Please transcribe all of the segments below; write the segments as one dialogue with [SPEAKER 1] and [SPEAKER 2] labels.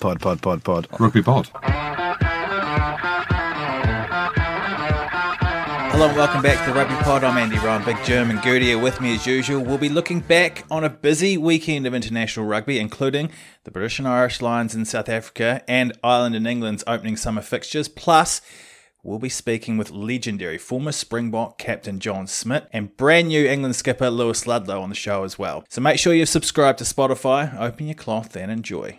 [SPEAKER 1] Pod, pod, pod, pod.
[SPEAKER 2] Rugby pod.
[SPEAKER 3] Hello and welcome back to the Rugby Pod. I'm Andy Ryan, Big Jim and Gertie are with me as usual. We'll be looking back on a busy weekend of international rugby, including the British and Irish Lions in South Africa and Ireland and England's opening summer fixtures. Plus, we'll be speaking with legendary former Springbok captain John Smit and brand new England skipper Lewis Ludlow on the show as well. So make sure you've subscribed to Spotify, open your cloth and enjoy.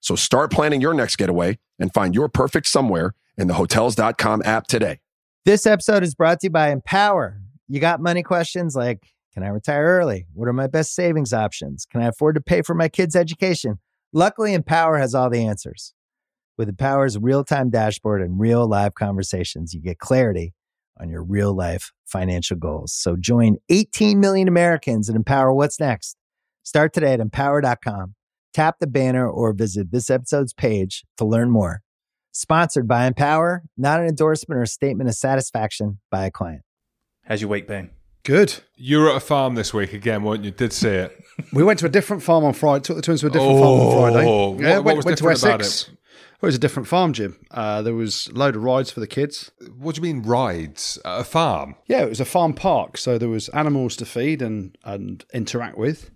[SPEAKER 4] So start planning your next getaway and find your perfect somewhere in the Hotels.com app today.
[SPEAKER 5] This episode is brought to you by Empower. You got money questions like Can I retire early? What are my best savings options? Can I afford to pay for my kids' education? Luckily, Empower has all the answers. With Empower's real time dashboard and real live conversations, you get clarity on your real life financial goals. So join 18 million Americans and empower what's next. Start today at empower.com. Tap the banner or visit this episode's page to learn more. Sponsored by Empower, not an endorsement or statement of satisfaction by a client.
[SPEAKER 3] How's your week been?
[SPEAKER 6] Good.
[SPEAKER 2] You were at a farm this week again, weren't you? Did see it.
[SPEAKER 6] We went to a different farm on Friday. Took the twins to a different
[SPEAKER 2] Oh,
[SPEAKER 6] farm on Friday.
[SPEAKER 2] what-
[SPEAKER 6] yeah,
[SPEAKER 2] what
[SPEAKER 6] went,
[SPEAKER 2] was
[SPEAKER 6] went to
[SPEAKER 2] different about
[SPEAKER 6] Essex. It was a different farm, Jim. Uh, there was a load of rides for the kids.
[SPEAKER 2] What do you mean rides at a farm?
[SPEAKER 6] Yeah, it was a farm park, so there was animals to feed and and interact with,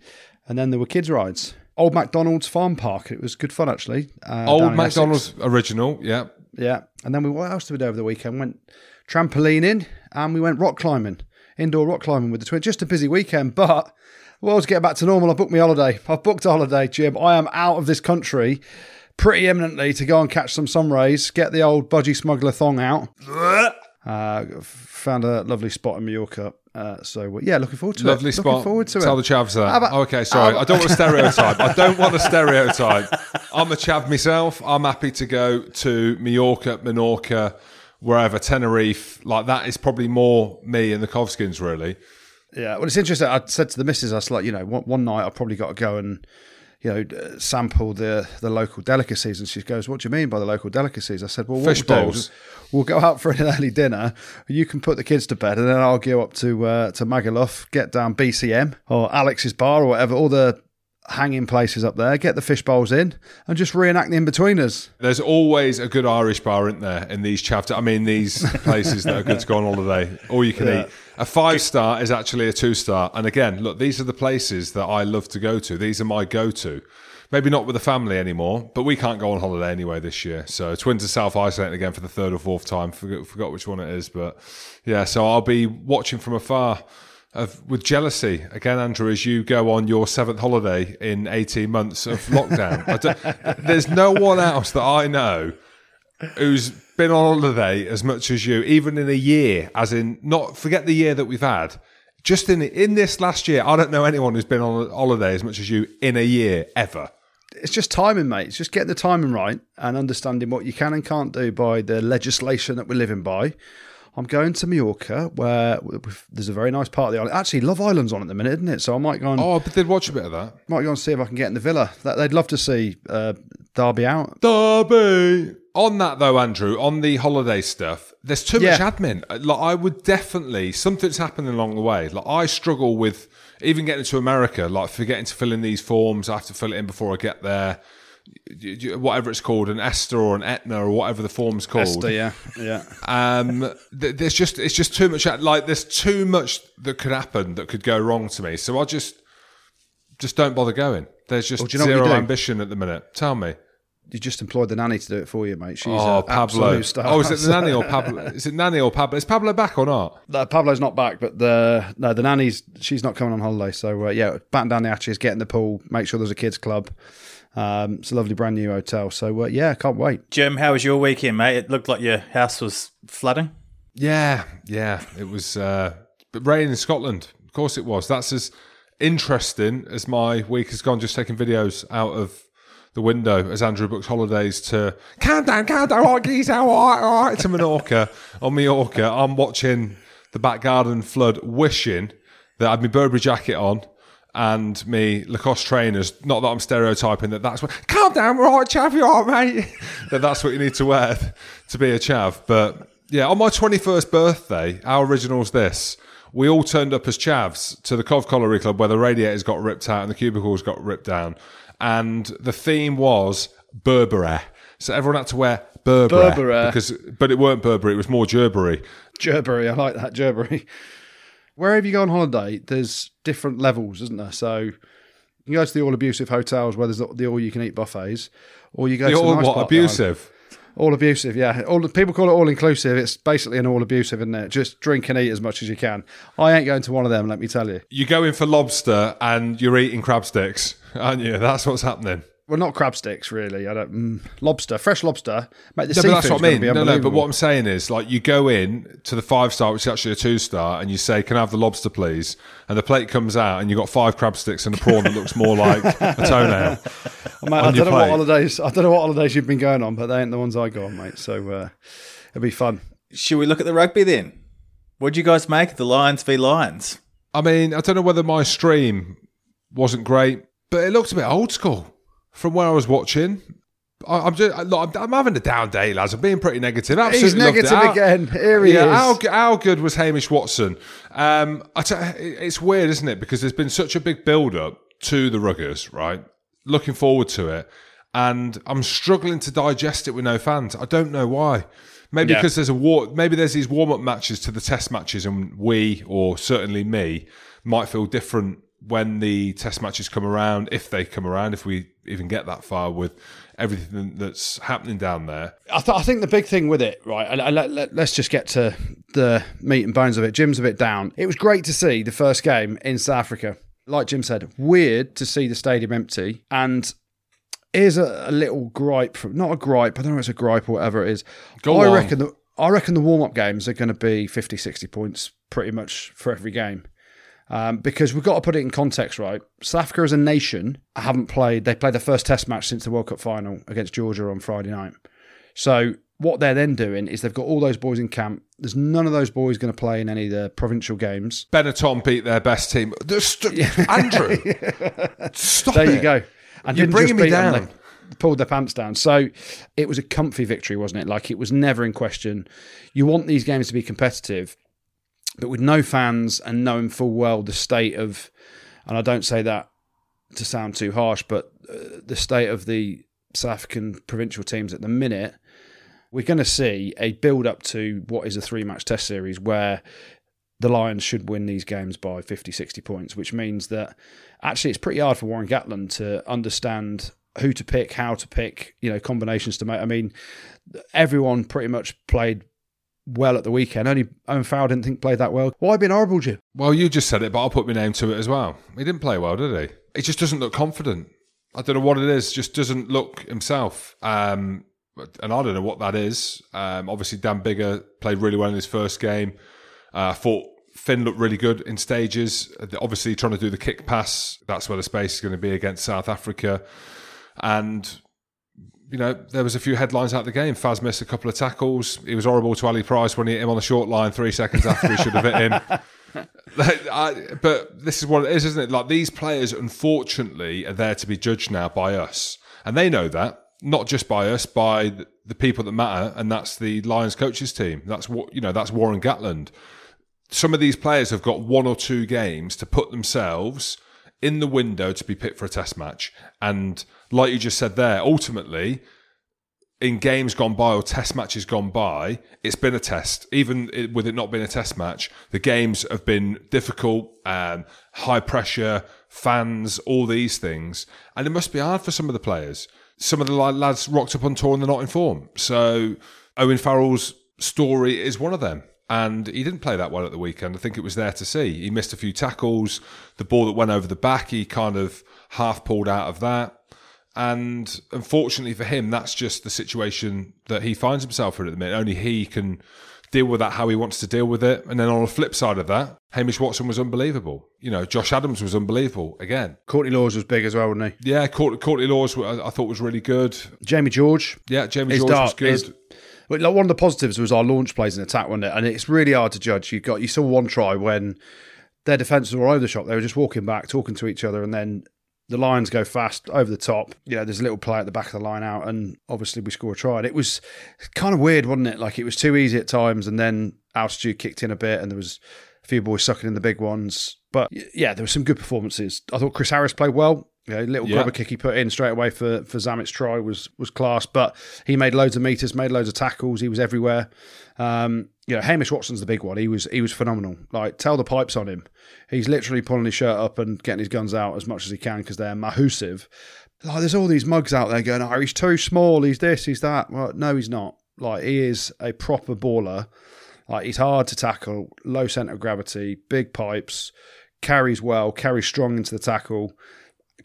[SPEAKER 6] and then there were kids rides. Old MacDonald's Farm Park. It was good fun actually. Uh,
[SPEAKER 2] Old McDonald's original, yeah.
[SPEAKER 6] Yeah, and then we what else did we do over the weekend? Went trampolining and we went rock climbing, indoor rock climbing with the twins. Just a busy weekend, but world's getting back to normal. I booked my holiday. I've booked a holiday, Jim. I am out of this country pretty imminently to go and catch some sun rays. Get the old budgie smuggler thong out. Uh, found a lovely spot in Mallorca. Uh, so yeah, looking forward to
[SPEAKER 2] Lovely
[SPEAKER 6] it.
[SPEAKER 2] spot.
[SPEAKER 6] Looking forward to it
[SPEAKER 2] Tell
[SPEAKER 6] it.
[SPEAKER 2] the chavs that.
[SPEAKER 6] About-
[SPEAKER 2] okay, sorry.
[SPEAKER 6] how
[SPEAKER 2] I don't want to stereotype. I don't want to stereotype. I'm a chav myself. I'm happy to go to Mallorca, Menorca, wherever, Tenerife. Like that is probably more me and the Kovskins, really.
[SPEAKER 6] Yeah, well, it's interesting. I said to the missus, I was like, you know, one, one night I've probably got to go and, you know, sample the the local delicacies. And she goes, "What do you mean by the local delicacies?" I said, "Well,
[SPEAKER 2] Fish
[SPEAKER 6] we'll
[SPEAKER 2] bowls.
[SPEAKER 6] We'll go out for an early dinner. You can put the kids to bed, and then I'll go up to uh, to Magaluf, get down BCM or Alex's bar or whatever, all the hanging places up there. Get the fish bowls in, and just reenact the Inbetweeners.
[SPEAKER 2] There's always a good Irish bar, isn't there, in these chav? I mean, these places that are good to go on holiday. All you can eat. A five star is actually a two star. And again, look, these are the places that I love to go to. These are my go to. Maybe not with the family anymore, but we can't go on holiday anyway this year. So twins are self isolating again for the third or fourth time. Forgot, forgot which one it is, but yeah. So I'll be watching from afar. Of, with jealousy again, Andrew, as you go on your seventh holiday in eighteen months of lockdown. There's no one else that I know who's been on holiday as much as you, even in a year, as in not forget the year that we've had. Just in in this last year, I don't know anyone who's been on holiday as much as you in a year ever.
[SPEAKER 6] it's just timing, mate. It's just getting the timing right and understanding what you can and can't do by the legislation that we're living by. I'm going to Mallorca, where there's a very nice part of the island. Actually, Love Island's on at the minute, isn't it? So I might go and
[SPEAKER 2] Oh, but did watch a bit of that.
[SPEAKER 6] might go and see if I can get in the villa. That they'd love to see uh, Derby out.
[SPEAKER 2] Derby. On that though, Andrew, on the holiday stuff, there's too
[SPEAKER 6] Yeah.
[SPEAKER 2] much admin. Like I would definitely something's happening along the way. Like I struggle with even getting to America, like forgetting to fill in these forms. I have to fill it in before I get there. Whatever it's called, an Esther or an Etna or whatever the form's called.
[SPEAKER 6] Esther, yeah, yeah.
[SPEAKER 2] Um, there's just it's just too much. Like there's too much that could happen that could go wrong to me. So I just just don't bother going. There's just
[SPEAKER 6] Well, you know
[SPEAKER 2] zero ambition at the minute. Tell me.
[SPEAKER 6] You just employed the nanny to do it for you, mate. She's
[SPEAKER 2] Oh, Pablo.
[SPEAKER 6] absolute star.
[SPEAKER 2] Oh, is it the nanny or Pablo? Is it nanny or Pablo? Is Pablo back or not?
[SPEAKER 6] No, Pablo's not back, but the no, the nanny's she's not coming on holiday. So uh, yeah, batten down the hatches, get in the pool, make sure there's a kids club. Um, it's a lovely brand new hotel. So uh, yeah, can't wait.
[SPEAKER 3] Jim, how was your weekend, mate? It looked like your house was flooding.
[SPEAKER 2] Yeah, yeah. It was uh, but rain in Scotland. Of course, it was. That's as interesting as my week has gone. Just taking videos out of the window as Andrew books holidays to countdown, countdown, all right, geese, all right, all right, to Menorca. On Mallorca, I'm watching the back garden flood, wishing that I had my Burberry jacket on and me Lacoste trainers. Not that I'm stereotyping that that's what. Calm down, right, chav, you all right, mate. that that's what you need to wear to be a chav. But yeah, on my 21st birthday, our original's this. We all turned up as chavs to the Cov Colliery Club where the radiators got ripped out and the cubicles got ripped down. And the theme was Burberry. So everyone had to wear Burberry.
[SPEAKER 6] Burberry.
[SPEAKER 2] Because, but it weren't Burberry, it was more Gerbery.
[SPEAKER 6] Gerbery, I like that Gerbery. Wherever you go on holiday, there's different levels, isn't there? So you can go to the all abusive hotels where there's the all you can eat buffets, or you go
[SPEAKER 2] The
[SPEAKER 6] to
[SPEAKER 2] all
[SPEAKER 6] the nice
[SPEAKER 2] what, abusive?
[SPEAKER 6] All abusive, yeah. All people call it all inclusive. It's basically an all abusive, isn't it? Just drink and eat as much as you can. I ain't going to one of them, let me tell you.
[SPEAKER 2] You go in for lobster and you're eating crab sticks, aren't you? That's what's happening.
[SPEAKER 6] Well, not crab sticks, really. I don't. Mm, lobster, fresh lobster. Mate, the
[SPEAKER 2] No, but that's what I mean. No, no, but what I'm saying is, like, you go in to the five star, which is actually a two star, and you say, "Can I have the lobster, please?" And the plate comes out, and you've got five crab sticks and a prawn that looks more like a toenail.
[SPEAKER 6] Mate, I don't know what holidays. I don't know what holidays you've been going on, but they ain't the ones I go on, mate. So uh, it'll be fun.
[SPEAKER 3] Should we look at the rugby then? What do you guys make of the Lions v Lions?
[SPEAKER 2] I mean, I don't know whether my stream wasn't great, but it looked a bit old school from where I was watching. I, I'm just, look, I'm, I'm having a down day, lads. I'm being pretty negative.
[SPEAKER 6] He's
[SPEAKER 2] Absolutely loved it.
[SPEAKER 6] negative
[SPEAKER 2] How-
[SPEAKER 6] again. Here he
[SPEAKER 2] yeah,
[SPEAKER 6] is.
[SPEAKER 2] How, how good was Hamish Watson? Um, I t- it's weird, isn't it? Because there's been such a big build up to the Ruggers, right? Looking forward to it. And I'm struggling to digest it with no fans. I don't know why. Maybe
[SPEAKER 6] Yeah.
[SPEAKER 2] because there's a war. Maybe there's these warm up matches to the test matches, and we, or certainly me, might feel different when the test matches come around, if they come around, if we even get that far with everything that's happening down there.
[SPEAKER 6] I, th- I think the big thing with it, right? And, and let, let, us just get to the meat and bones of it. Jim's a bit down. It was great to see the first game in South Africa. Like Jim said, weird to see the stadium empty. And here's a, a little gripe from not a gripe, I don't know if it's a gripe or whatever it is.
[SPEAKER 2] Go
[SPEAKER 6] I
[SPEAKER 2] on.
[SPEAKER 6] reckon the I reckon the warm up games are going to be 50, 60 points pretty much for every game. Um, because we've got to put it in context, right? South Africa as a nation haven't played. They played their first Test match since the World Cup final against Georgia on Friday night. So what they're then doing is they've got all those boys in camp. There's none of those boys going to play in any of the provincial games.
[SPEAKER 2] Benetton beat their best team. St- Andrew, stop
[SPEAKER 6] There
[SPEAKER 2] it.
[SPEAKER 6] you go. And
[SPEAKER 2] You're bringing me
[SPEAKER 6] them,
[SPEAKER 2] down.
[SPEAKER 6] they pulled their pants down. So it was a comfy victory, wasn't it? Like it was never in question. You want these games to be competitive, but with no fans and knowing full well the state of, and I don't say that to sound too harsh, but uh, the state of the South African provincial teams at the minute, we're going to see a build up to what is a three match test series where the Lions should win these games by 50, 60 points, which means that actually it's pretty hard for Warren Gatland to understand who to pick, how to pick, you know, combinations to make. I mean, everyone pretty much played well at the weekend. Only Owen Farrell didn't think played that well. Why been horrible, Jim?
[SPEAKER 2] Well, you just said it, but I'll put my name to it as well. He didn't play well, did he? He just doesn't look confident. I don't know what it is. Just doesn't look himself. Um, and I don't know what that is. Um, obviously, Dan Biggar played really well in his first game. Uh, I thought Finn looked really good in stages. Obviously, trying to do the kick pass. That's where the space is going to be against South Africa. And you know, there was a few headlines out the game. Faz missed a couple of tackles. He was horrible to Ali Price when he hit him on the short line three seconds after he should have hit him. I, but this is what it is, isn't it? Like these players, unfortunately, are there to be judged now by us, and they know that. Not just by us, by the- the people that matter, and that's the Lions coaches team. That's what you know. That's Warren Gatland. Some of these players have got one or two games to put themselves in the window to be picked for a test match, and like you just said there, ultimately, in games gone by or test matches gone by, it's been a test. Even it- with it not being a test match, the games have been difficult, um, high pressure, fans, all these things. And it must be hard for some of the players. Some of the lads rocked up on tour and they're not in form. So Owen Farrell's story is one of them. And he didn't play that well at the weekend. I think it was there to see. He missed a few tackles. The ball that went over the back, he kind of half pulled out of that And unfortunately for him, that's just the situation that he finds himself in at the minute. Only he can deal with that how he wants to deal with it. And then on the flip side of that, Hamish Watson was unbelievable. You know, Josh Adams was unbelievable again.
[SPEAKER 6] Courtney Lawes was big as well, wasn't he?
[SPEAKER 2] Yeah, Court, Courtney Lawes I, I thought was really good.
[SPEAKER 6] Jamie George.
[SPEAKER 2] Yeah, Jamie George was good.
[SPEAKER 6] Well, like one of the positives was our launch plays in attack, wasn't it? And it's really hard to judge. You got you saw one try when their defences were over the shop. They were just walking back, talking to each other, and then the Lions go fast over the top. You know, there's a little play at the back of the line out, and obviously we score a try. And it was kind of weird, wasn't it? Like it was too easy at times, and then altitude kicked in a bit, and there was a few boys sucking in the big ones. But yeah, there were some good performances. I thought Chris Harris played well. You know, little
[SPEAKER 2] Yeah.
[SPEAKER 6] grubber kick he put in straight away for for Zammit's try was was class. But he made loads of meters, made loads of tackles. He was everywhere. Um, you know, Hamish Watson's the big one. He was he was phenomenal. Like tell the pipes on him. He's literally pulling his shirt up and getting his guns out as much as he can because they're mahusive. Like there's all these mugs out there going, oh, he's too small. He's this, he's that. Well, no, he's not. Like he is a proper baller. Like he's hard to tackle, low center of gravity, big pipes, carries well, carries strong into the tackle,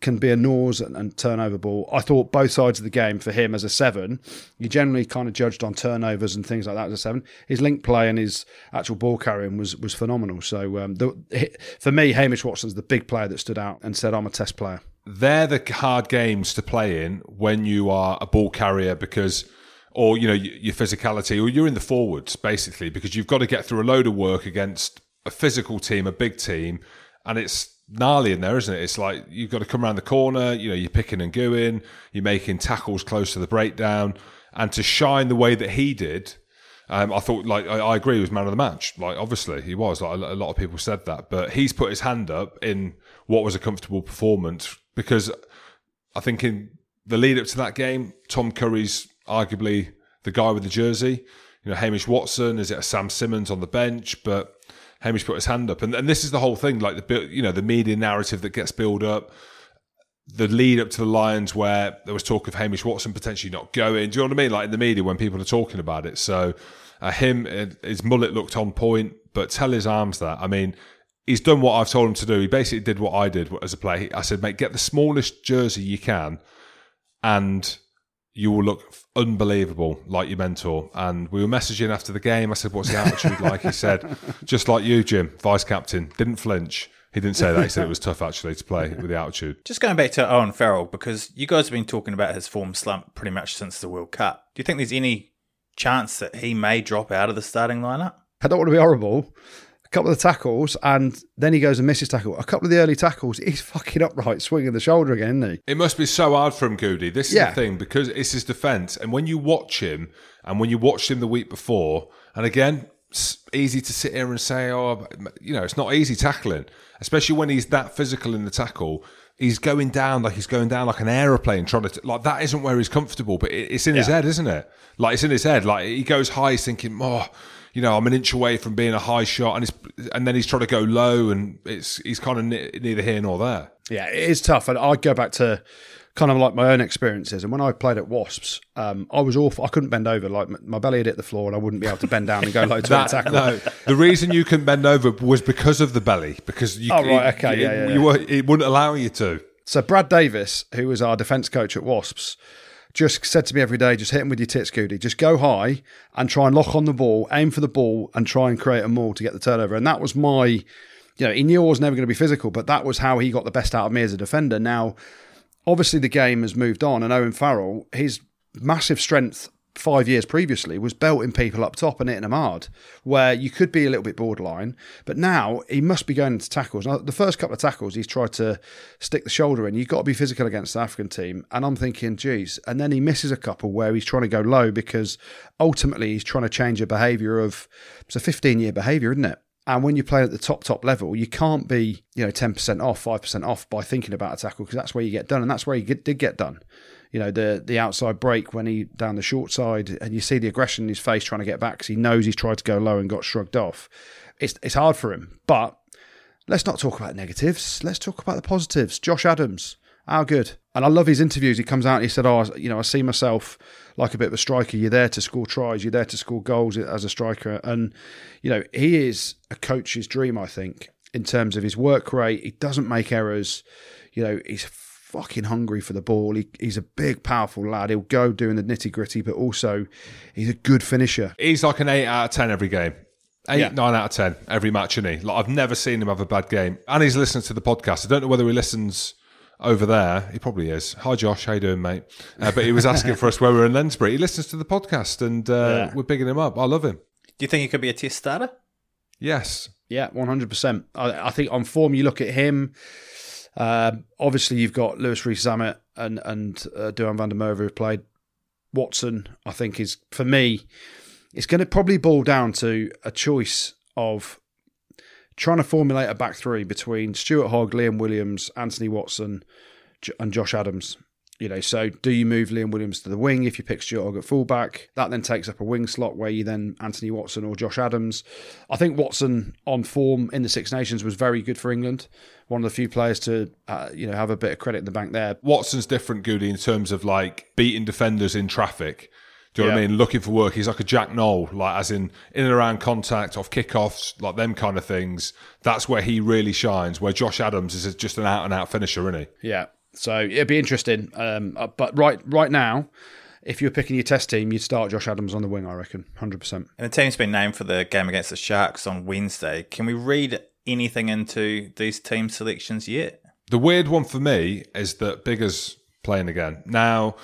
[SPEAKER 6] can be a nose and, and turnover ball. I thought both sides of the game for him as a seven, you generally kind of judged on turnovers and things like that as a seven. His link play and his actual ball carrying was was phenomenal. So um, the, for me, Hamish Watson's the big player that stood out and said, "I'm a test player."
[SPEAKER 2] they're the hard games to play in when you are a ball carrier because or you know your physicality or you're in the forwards basically because you've got to get through a load of work against a physical team a big team and it's gnarly in there isn't it it's like you've got to come around the corner you know you're picking and going, you're making tackles close to the breakdown and to shine the way that he did um, I thought, like, I, I agree, he was man of the match. Like, obviously, he was. Like, a, a lot of people said that, but he's put his hand up in what was a comfortable performance because I think in the lead up to that game, Tom Curry's arguably the guy with the jersey. You know, Hamish Watson is it a Sam Simmonds on the bench, but Hamish put his hand up, and and this is the whole thing, like the you know the media narrative that gets built up the lead up to the Lions where there was talk of Hamish Watson potentially not going. Do you know what I mean? Like in the media when people are talking about it. So uh, him, uh, his mullet looked on point, but tell his arms that. I mean, he's done what I've told him to do. He basically did what I did as a player. I said, mate, get the smallest jersey you can and you will look unbelievable like your mentor. And we were messaging after the game. I said, what's the attitude like? He said, just like you, Jim, vice captain, didn't flinch. He didn't say that. He said it was tough actually to play with the altitude.
[SPEAKER 3] Just going back to Owen Farrell, because you guys have been talking about his form slump pretty much since the World Cup. Do you think there's any chance that he may drop out of the starting lineup?
[SPEAKER 6] I don't want to be horrible. A couple of the tackles, and then he goes and misses tackle. A couple of the early tackles, he's fucking upright, swinging the shoulder again, isn't he?
[SPEAKER 2] It must be so hard for him, Goody. This is
[SPEAKER 6] Yeah.
[SPEAKER 2] the thing because it's his defence, and when you watch him, and when you watched him the week before, and again, it's easy to sit here and say, "Oh, you know, it's not easy tackling," especially when he's that physical in the tackle. He's going down like he's going down like an aeroplane, trying to like that isn't where he's comfortable, but it's in his head, isn't it? Like it's in his head. Like he goes high, he's thinking, "Oh." You know, I'm an inch away from being a high shot, and and then he's trying to go low, and it's he's kind of ne- neither here nor there.
[SPEAKER 6] Yeah, it is tough. And I go back to kind of like my own experiences. And when I played at Wasps, um, I was awful. I couldn't bend over. Like my- belly had hit the floor, and I wouldn't be able to bend down and go low to
[SPEAKER 2] That-
[SPEAKER 6] tackle.
[SPEAKER 2] No, the reason you couldn't bend over was because of the belly. Because you,
[SPEAKER 6] Oh, right, okay,
[SPEAKER 2] it,
[SPEAKER 6] yeah, yeah,
[SPEAKER 2] you
[SPEAKER 6] yeah.
[SPEAKER 2] were, it wouldn't allow you to.
[SPEAKER 6] So Brad Davis, who was our defence coach at Wasps, just said to me every day, just hit him with your tits, Goody. Just go high and try and lock on the ball, aim for the ball, and try and create a maul to get the turnover. And that was my, you know, he knew I was never going to be physical, but that was how he got the best out of me as a defender. Now, obviously the game has moved on, and Owen Farrell, his massive strength five years previously was belting people up top and hitting them hard, where you could be a little bit borderline. But now he must be going into tackles. Now, the first couple of tackles, he's tried to stick the shoulder in. You've got to be physical against the African team. And I'm thinking, geez. And then he misses a couple where he's trying to go low because ultimately he's trying to change a behaviour of, it's a 15 year behaviour, isn't it? And when you're playing at the top, top level, you can't be, you know, 10% off, 5% off by thinking about a tackle because that's where you get done. And that's where he did get done. You know, the the outside break when he down the short side and you see the aggression in his face trying to get back because he knows he's tried to go low and got shrugged off. It's, it's hard for him. But let's not talk about negatives. Let's talk about the positives. Josh Adams, how good. And I love his interviews. He comes out and he said, Oh, you know, I see myself like a bit of a striker. You're there to score tries, you're there to score goals as a striker. And, you know, he is a coach's dream, I think, in terms of his work rate. He doesn't make errors. You know, he's fucking hungry for the ball. He, he's a big, powerful lad. He'll go doing the nitty gritty, but also he's a good finisher.
[SPEAKER 2] He's like an 8 out of 10 every game. Eight,
[SPEAKER 6] Yeah.
[SPEAKER 2] nine out of 10 every match, isn't he? Like, I've never seen him have a bad game. And he's listening to the podcast. I don't know whether he listens over there. He probably is. Hi, Josh. How you doing, mate? Uh, but he was asking for us where we we're in Lensbury. He listens to the podcast and uh,
[SPEAKER 6] Yeah.
[SPEAKER 2] we're bigging him up. I love him.
[SPEAKER 3] Do you think he could be a test starter?
[SPEAKER 2] Yes.
[SPEAKER 6] Yeah, one hundred percent. I I think on form, you look at him. Um, obviously, you've got Louis Rees-Zammit and and uh, Duhan van der Merwe who've played. Watson, I think, is for me. It's going to probably boil down to a choice of trying to formulate a back three between Stuart Hogg, Liam Williams, Anthony Watson, and Josh Adams. You know, so do you move Liam Williams to the wing if you pick Stuart Hogg at fullback? That then takes up a wing slot where you then Anthony Watson or Josh Adams. I think Watson on form in the Six Nations was very good for England. One of the few players to uh, you know have a bit of credit in the bank there.
[SPEAKER 2] Watson's different, Goody, in terms of like beating defenders in traffic. Do you know what I mean? Looking for work. He's like a Jack Nowell, like as in in and around contact, off kickoffs, like them kind of things. That's where he really shines. Where Josh Adams is just an out and out finisher, isn't he?
[SPEAKER 6] Yeah, so it'd be interesting. Um, uh, but right right now, if you're picking your test team, you'd start Josh Adams on the wing. I reckon, hundred percent.
[SPEAKER 3] And the team's been named for the game against the Sharks on Wednesday. Can we read anything into these team selections yet?
[SPEAKER 2] The weird one for me is that Biggar's playing again. Now,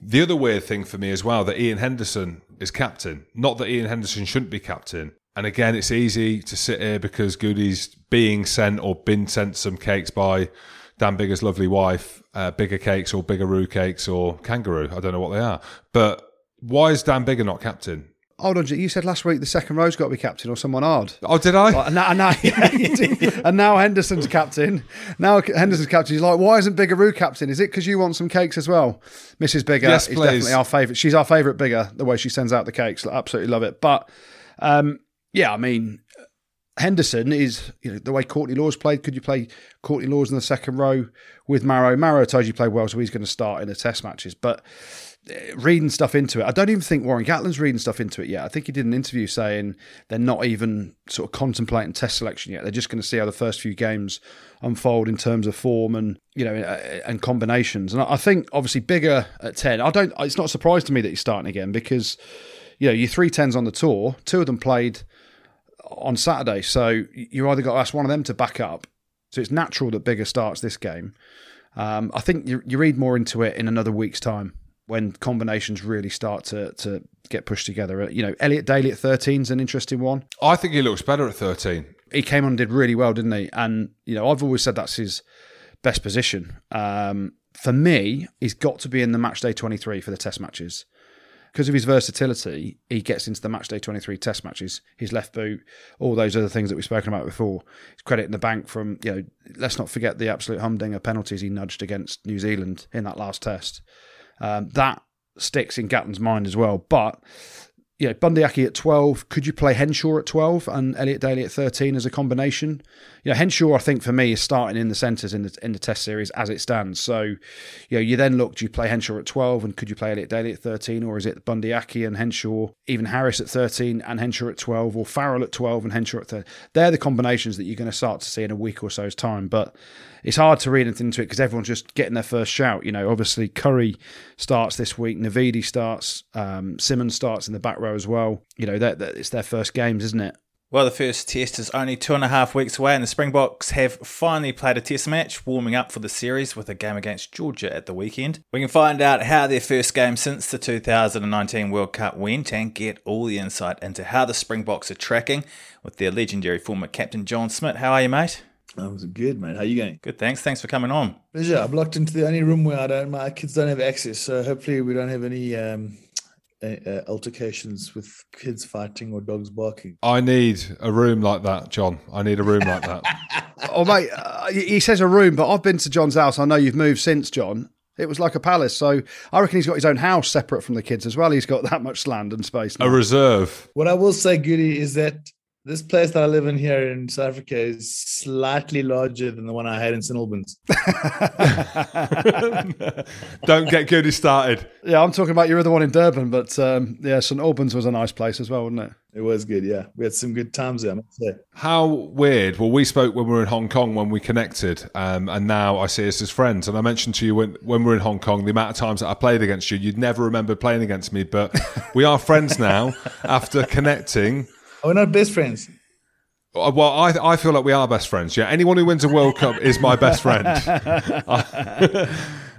[SPEAKER 2] the other weird thing for me as well that Iain Henderson is captain. Not that Iain Henderson shouldn't be captain. And again, it's easy to sit here because Goody's being sent or been sent some cakes by Dan Biggar's lovely wife, uh, bigger cakes or biggeroo cakes or kangaroo. I don't know what they are. But why is Dan Biggar not captain?
[SPEAKER 6] Hold on, you said last week the second row's got to be captain or someone hard.
[SPEAKER 2] Oh, did I?
[SPEAKER 6] And now, and now, yeah, and now Henderson's captain. Now Henderson's captain. He's like, why isn't Biggeroo captain? Is it because you want some cakes as well? Mrs. Biggar
[SPEAKER 2] Yes,
[SPEAKER 6] is definitely our favourite. She's our favourite Biggar, the way she sends out the cakes. I absolutely love it. But um, yeah, I mean, Henderson is, you know, the way Courtney Lawes played. Could you play Courtney Lawes in the second row with Maro? Maro told you played well, so he's going to start in the test matches. But uh, reading stuff into it, I don't even think Warren Gatland's reading stuff into it yet. I think he did an interview saying they're not even sort of contemplating test selection yet. They're just going to see how the first few games unfold in terms of form and you know uh, and combinations. And I I think obviously Biggar at ten. I don't. It's not a surprise to me that he's starting again because you know your three tens on the tour, two of them played on Saturday. So you either got to ask one of them to back up. So it's natural that Biggar starts this game. Um, I think you, you read more into it in another week's time when combinations really start to to get pushed together. Uh, You know, Elliot Daly at 13 is an interesting one.
[SPEAKER 2] I think he looks better at 13.
[SPEAKER 6] He came on and did really well, didn't he? And you know, I've always said that's his best position. Um, for me, he's got to be in the match day 23 for the test matches. Because of his versatility, he gets into the match day 23 test matches. His left boot, all those other things that we've spoken about before. His credit in the bank from, you know, let's not forget the absolute humdinger penalties he nudged against New Zealand in that last test. Um, that sticks in Gatland's mind as well. But, you know, Bundee Aki at 12, could you play Henshaw at 12 and Elliot Daly at 13 as a combination? You know, Henshaw, I think for me, is starting in the centres in the in the Test series as it stands. So, you know, you then look: do you play Henshaw at twelve, and could you play Elliot Daly at thirteen, or is it Bundee Aki and Henshaw, even Harris at thirteen and Henshaw at twelve, or Farrell at twelve and Henshaw at thirteen? They're the combinations that you're going to start to see in a week or so's time. But it's hard to read anything into it because everyone's just getting their first shout. You know, obviously Curry starts this week, Navidi starts, um, Simmonds starts in the back row as well. You know, that it's their first games, isn't it?
[SPEAKER 3] Well, the first test is only two and a half weeks away, and the Springboks have finally played a test match, warming up for the series with a game against Georgia at the weekend. We can find out how their first game since the 2019 World Cup went and get all the insight into how the Springboks are tracking with their legendary former captain John Smit. How are you, mate?
[SPEAKER 1] I was good, mate. How are you going?
[SPEAKER 3] Good, thanks. Thanks for coming on.
[SPEAKER 1] Pleasure. I'm locked into the only room where I don't. My kids don't have access, so hopefully we don't have any um, uh, uh, altercations with kids fighting or dogs barking.
[SPEAKER 2] I need a room like that, John. I need a room like that.
[SPEAKER 6] Oh, mate, uh, he he says a room, but I've been to John's house. I know you've moved since, John. It was like a palace. So I reckon he's got his own house separate from the kids as well. He's got that much land and space.
[SPEAKER 2] A reserve.
[SPEAKER 1] What I will say, Goody, is that this place that I live in here in South Africa is slightly larger than the one I had in St Albans.
[SPEAKER 2] Don't get Goody started.
[SPEAKER 6] Yeah, I'm talking about your other one in Durban, but um, yeah, St Albans was a nice place as well, wasn't it?
[SPEAKER 1] It was good, yeah. We had some good times there, I must say.
[SPEAKER 2] How weird. Well, we spoke when we were in Hong Kong when we connected, um, and now I see us as friends. And I mentioned to you when, when we were in Hong Kong the amount of times that I played against you. You'd never remember playing against me, but we are friends now after connecting.
[SPEAKER 1] We're not best friends.
[SPEAKER 2] Uh, Well, I, I feel like we are best friends. Yeah, anyone who wins a World Cup is my best friend.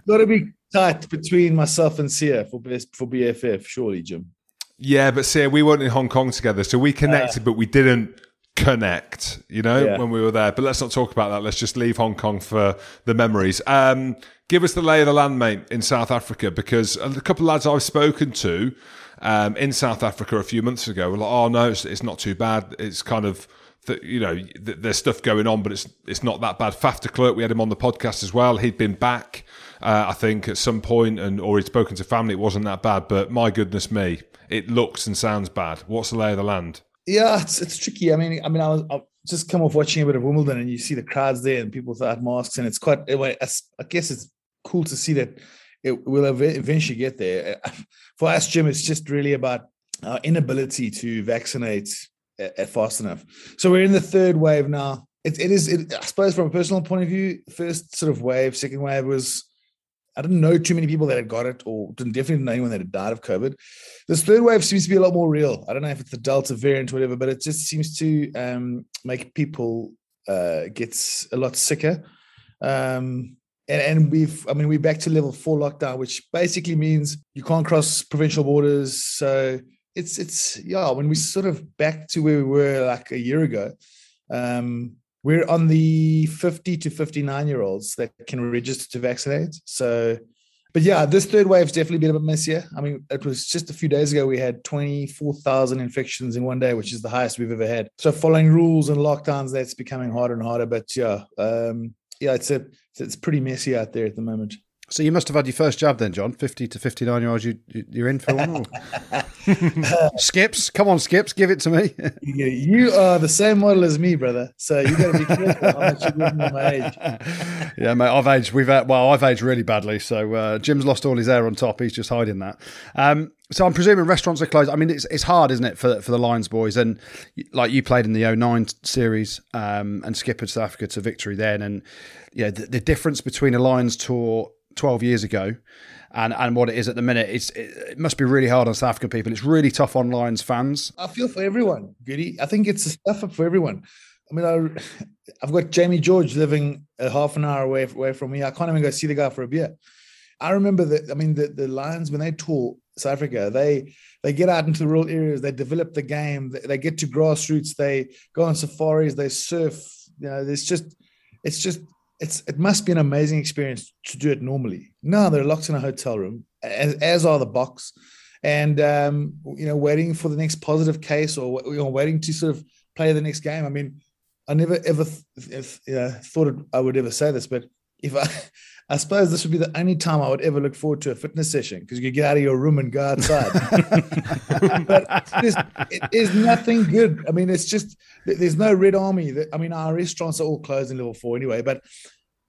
[SPEAKER 1] Got to be tight between myself and Sia for best for BFF, surely, Jim.
[SPEAKER 2] Yeah, but see, we weren't in Hong Kong together, so we connected, but we didn't connect. You know,
[SPEAKER 1] Yeah.
[SPEAKER 2] when we were there. But let's not talk about that. Let's just leave Hong Kong for the memories. Um, give us the lay of the land, mate, in South Africa, because a couple of lads I've spoken to um, in South Africa a few months ago were like, "Oh no, it's, it's not too bad. It's kind of." You know, th- there's stuff going on, but it's it's not that bad. Faf de we had him on the podcast as well. He'd been back, uh, I think, at some point, and or he'd spoken to family. It wasn't that bad, but my goodness me, it looks and sounds bad. What's the lay of the land?
[SPEAKER 1] Yeah, it's it's tricky. I mean, I mean, I was I just come off watching a bit of Wimbledon, and you see the crowds there, and people without masks, and it's quite. I guess it's cool to see that it will eventually get there. For us, Jim, it's just really about our inability to vaccinate fast enough. So we're in the third wave now. It, it is, it, I suppose, from a personal point of view, first sort of wave, second wave was. I didn't know too many people that had got it, or didn't definitely know anyone that had died of COVID. This third wave seems to be a lot more real. I don't know if it's the Delta variant or whatever, but it just seems to um, make people uh, get a lot sicker. Um, and, and we've, I mean, we're back to level four lockdown, which basically means you can't cross provincial borders. So it's, it's, yeah, when we sort of back to where we were like a year ago, um, we're on the 50 to 59 year olds that can register to vaccinate. So, but yeah, this third wave wave's definitely been a bit messier. I mean, it was just a few days ago we had 24,000 infections in one day, which is the highest we've ever had. So, following rules and lockdowns, that's becoming harder and harder. But yeah, um, yeah, it's a it's pretty messy out there at the moment.
[SPEAKER 6] So you must have had your first job then, John. Fifty to fifty-nine year olds, you, you you're in for one. skips, come on, Skips, give it to me.
[SPEAKER 1] You, are the same model as me, brother. So you got to be careful how much you my age.
[SPEAKER 6] yeah, mate, I've aged. We've uh, well, I've aged really badly. So uh, Jim's lost all his hair on top. He's just hiding that. Um, so I'm presuming restaurants are closed. I mean, it's it's hard, isn't it, for for the Lions boys? And like you played in the 09 series um, and skippered South Africa to victory then, and yeah, the, the difference between a Lions tour 12 years ago. And, and what it is at the minute, it's it, must be really hard on South African people. It's really tough on Lions fans.
[SPEAKER 1] I feel for everyone, Goody. I think it's a stuff up for everyone. I mean, I, I've got Jamie George living a half an hour away away from me. I can't even go see the guy for a beer. I remember that. I mean, the, the Lions when they tour South Africa, they they get out into the rural areas, they develop the game, they, they get to grassroots, they go on safaris, they surf. You know, there's just it's just it's it must be an amazing experience to do it normally. No, they're locked in a hotel room, as, as are the Boks, and um, you know, waiting for the next positive case or you know, waiting to sort of play the next game. I mean, I never ever th- you know, thought I would ever say this, but if I, I suppose this would be the only time I would ever look forward to a fitness session because you get out of your room and go outside. but there's, it is nothing good. I mean, it's just there's no Red Army. That- I mean, our restaurants are all closed in level four anyway. But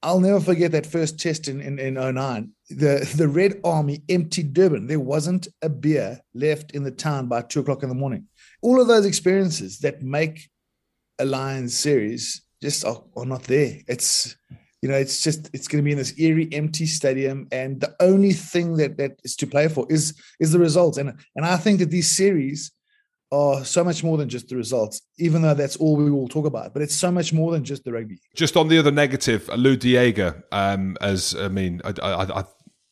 [SPEAKER 1] I'll never forget that first test in in, in 09. The the Red Army emptied Durban. There wasn't a beer left in the town by two o'clock in the morning. All of those experiences that make a Lions series just are, are not there. It's you know, it's just it's going to be in this eerie, empty stadium, and the only thing that that is to play for is is the results. And and I think that these series are so much more than just the results, even though that's all we will talk about. But it's so much more than just the rugby.
[SPEAKER 2] Just on the other negative, Lood de Jager, um, as I mean, I, I, I,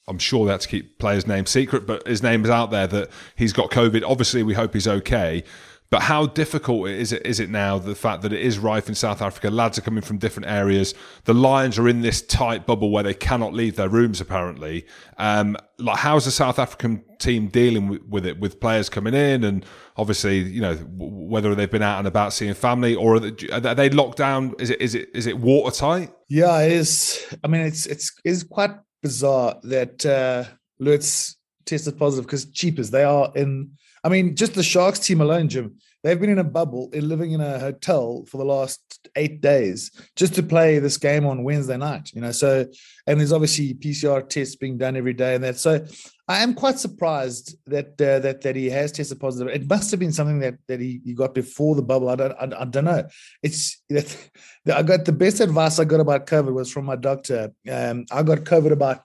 [SPEAKER 2] I'm sure they to keep players' name secret, but his name is out there that he's got COVID. Obviously, we hope he's okay. But how difficult is it is it now the fact that it is rife in South Africa? Lads are coming from different areas. The Lions are in this tight bubble where they cannot leave their rooms. Apparently, um, like how's the South African team dealing with, it? With players coming in and obviously, you know, whether they've been out and about seeing family or are they, are they locked down? Is it is it is it watertight?
[SPEAKER 1] Yeah, it is. I mean, it's it's it's quite bizarre that uh, Lutz tested positive because cheapers they are in I mean, just the Sharks team alone, Jim, they've been in a bubble, in living in a hotel for the last eight days just to play this game on Wednesday night. You know, so and there's obviously PCR tests being done every day, and that. So I am quite surprised that uh, that that he has tested positive. It must have been something that that he, he got before the bubble. I don't I, I don't know. It's that I got the best advice I got about COVID was from my doctor. Um, I got COVID about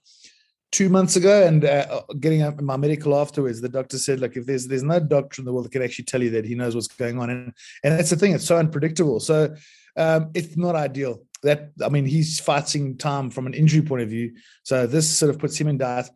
[SPEAKER 1] two months ago and uh, getting up my medical afterwards the doctor said look if there's there's no doctor in the world that can actually tell you that he knows what's going on. And and that's the thing it's so unpredictable. So um, it's not ideal. That i mean he's fighting time from an injury point of view. So this sort of puts him in doubt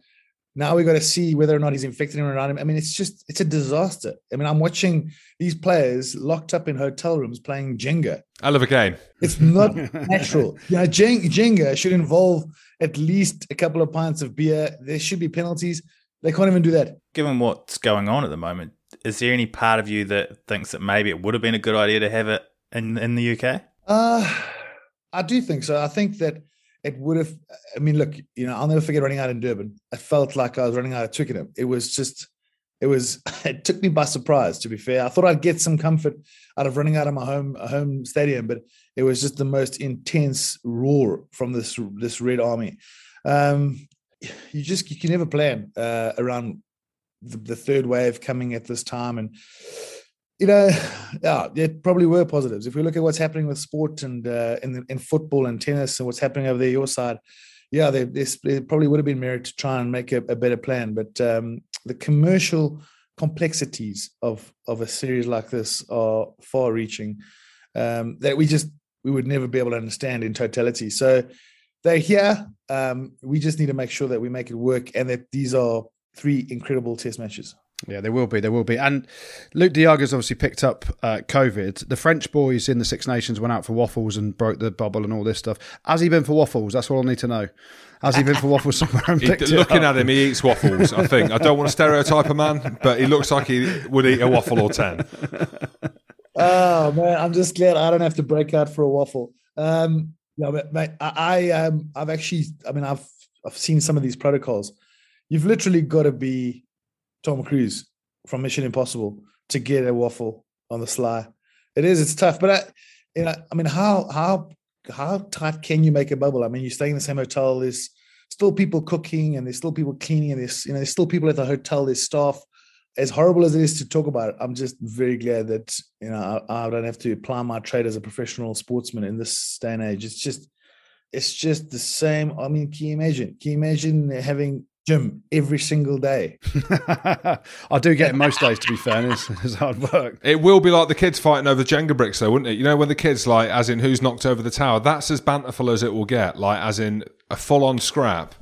[SPEAKER 1] now we got to see whether or not he's infected him around him. I mean, it's just it's a disaster. I mean, I'm watching these players locked up in hotel rooms playing Jenga.
[SPEAKER 2] I love a game.
[SPEAKER 1] It's not natural. You know, Jenga should involve at least a couple of pints of beer. There should be penalties. They can't even do that.
[SPEAKER 3] Given what's going on at the moment, is there any part of you that thinks that maybe it would have been a good idea to have it in in the UK?
[SPEAKER 1] Uh, I do think so. I think that it would have. I mean, look, you know, I'll never forget running out in Durban. I felt like I was running out of Twickenham. It was just, it was, it took me by surprise. To be fair, I thought I'd get some comfort out of running out of my home home stadium, but it was just the most intense roar from this this Red Army. Um, you just you can never plan uh, around the, the third wave coming at this time and you know, yeah, there probably were positives. If we look at what's happening with sport and uh, in in football and tennis and what's happening over there your side, yeah, there, there probably would have been merit to try and make a, a better plan. But um, the commercial complexities of of a series like this are far-reaching um, that we just we would never be able to understand in totality. So they're here. Um, we just need to make sure that we make it work and that these are three incredible test matches.
[SPEAKER 6] Yeah, there will be. There will be. And Lood de Jager's obviously picked up uh, COVID. The French boys in the Six Nations went out for waffles and broke the bubble and all this stuff. Has he been for waffles? That's all I need to know. Has he been for waffles somewhere? And
[SPEAKER 2] he, looking at him, he eats waffles. I think. I don't want to stereotype a man, but he looks like he would eat a waffle or ten.
[SPEAKER 1] Oh man, I'm just glad I don't have to break out for a waffle. Um, no, but mate, I, I um, I've actually, I mean, I've I've seen some of these protocols. You've literally got to be Tom Cruise from Mission Impossible to get a waffle on the sly. It is, it's tough, but I, you know, I mean, how how how tight can you make a bubble? I mean, you're staying in the same hotel. There's still people cooking, and there's still people cleaning, and there's you know, there's still people at the hotel. There's staff. As horrible as it is to talk about it, I'm just very glad that you know I, I don't have to apply my trade as a professional sportsman in this day and age. It's just, it's just the same. I mean, can you imagine? Can you imagine having gym every single day.
[SPEAKER 6] I do get it most days, to be fair. It's, it's, hard work.
[SPEAKER 2] It will be like the kids fighting over Jenga bricks, though, wouldn't it? You know, when the kids, like, as in who's knocked over the tower, that's as banterful as it will get, like, as in a full on scrap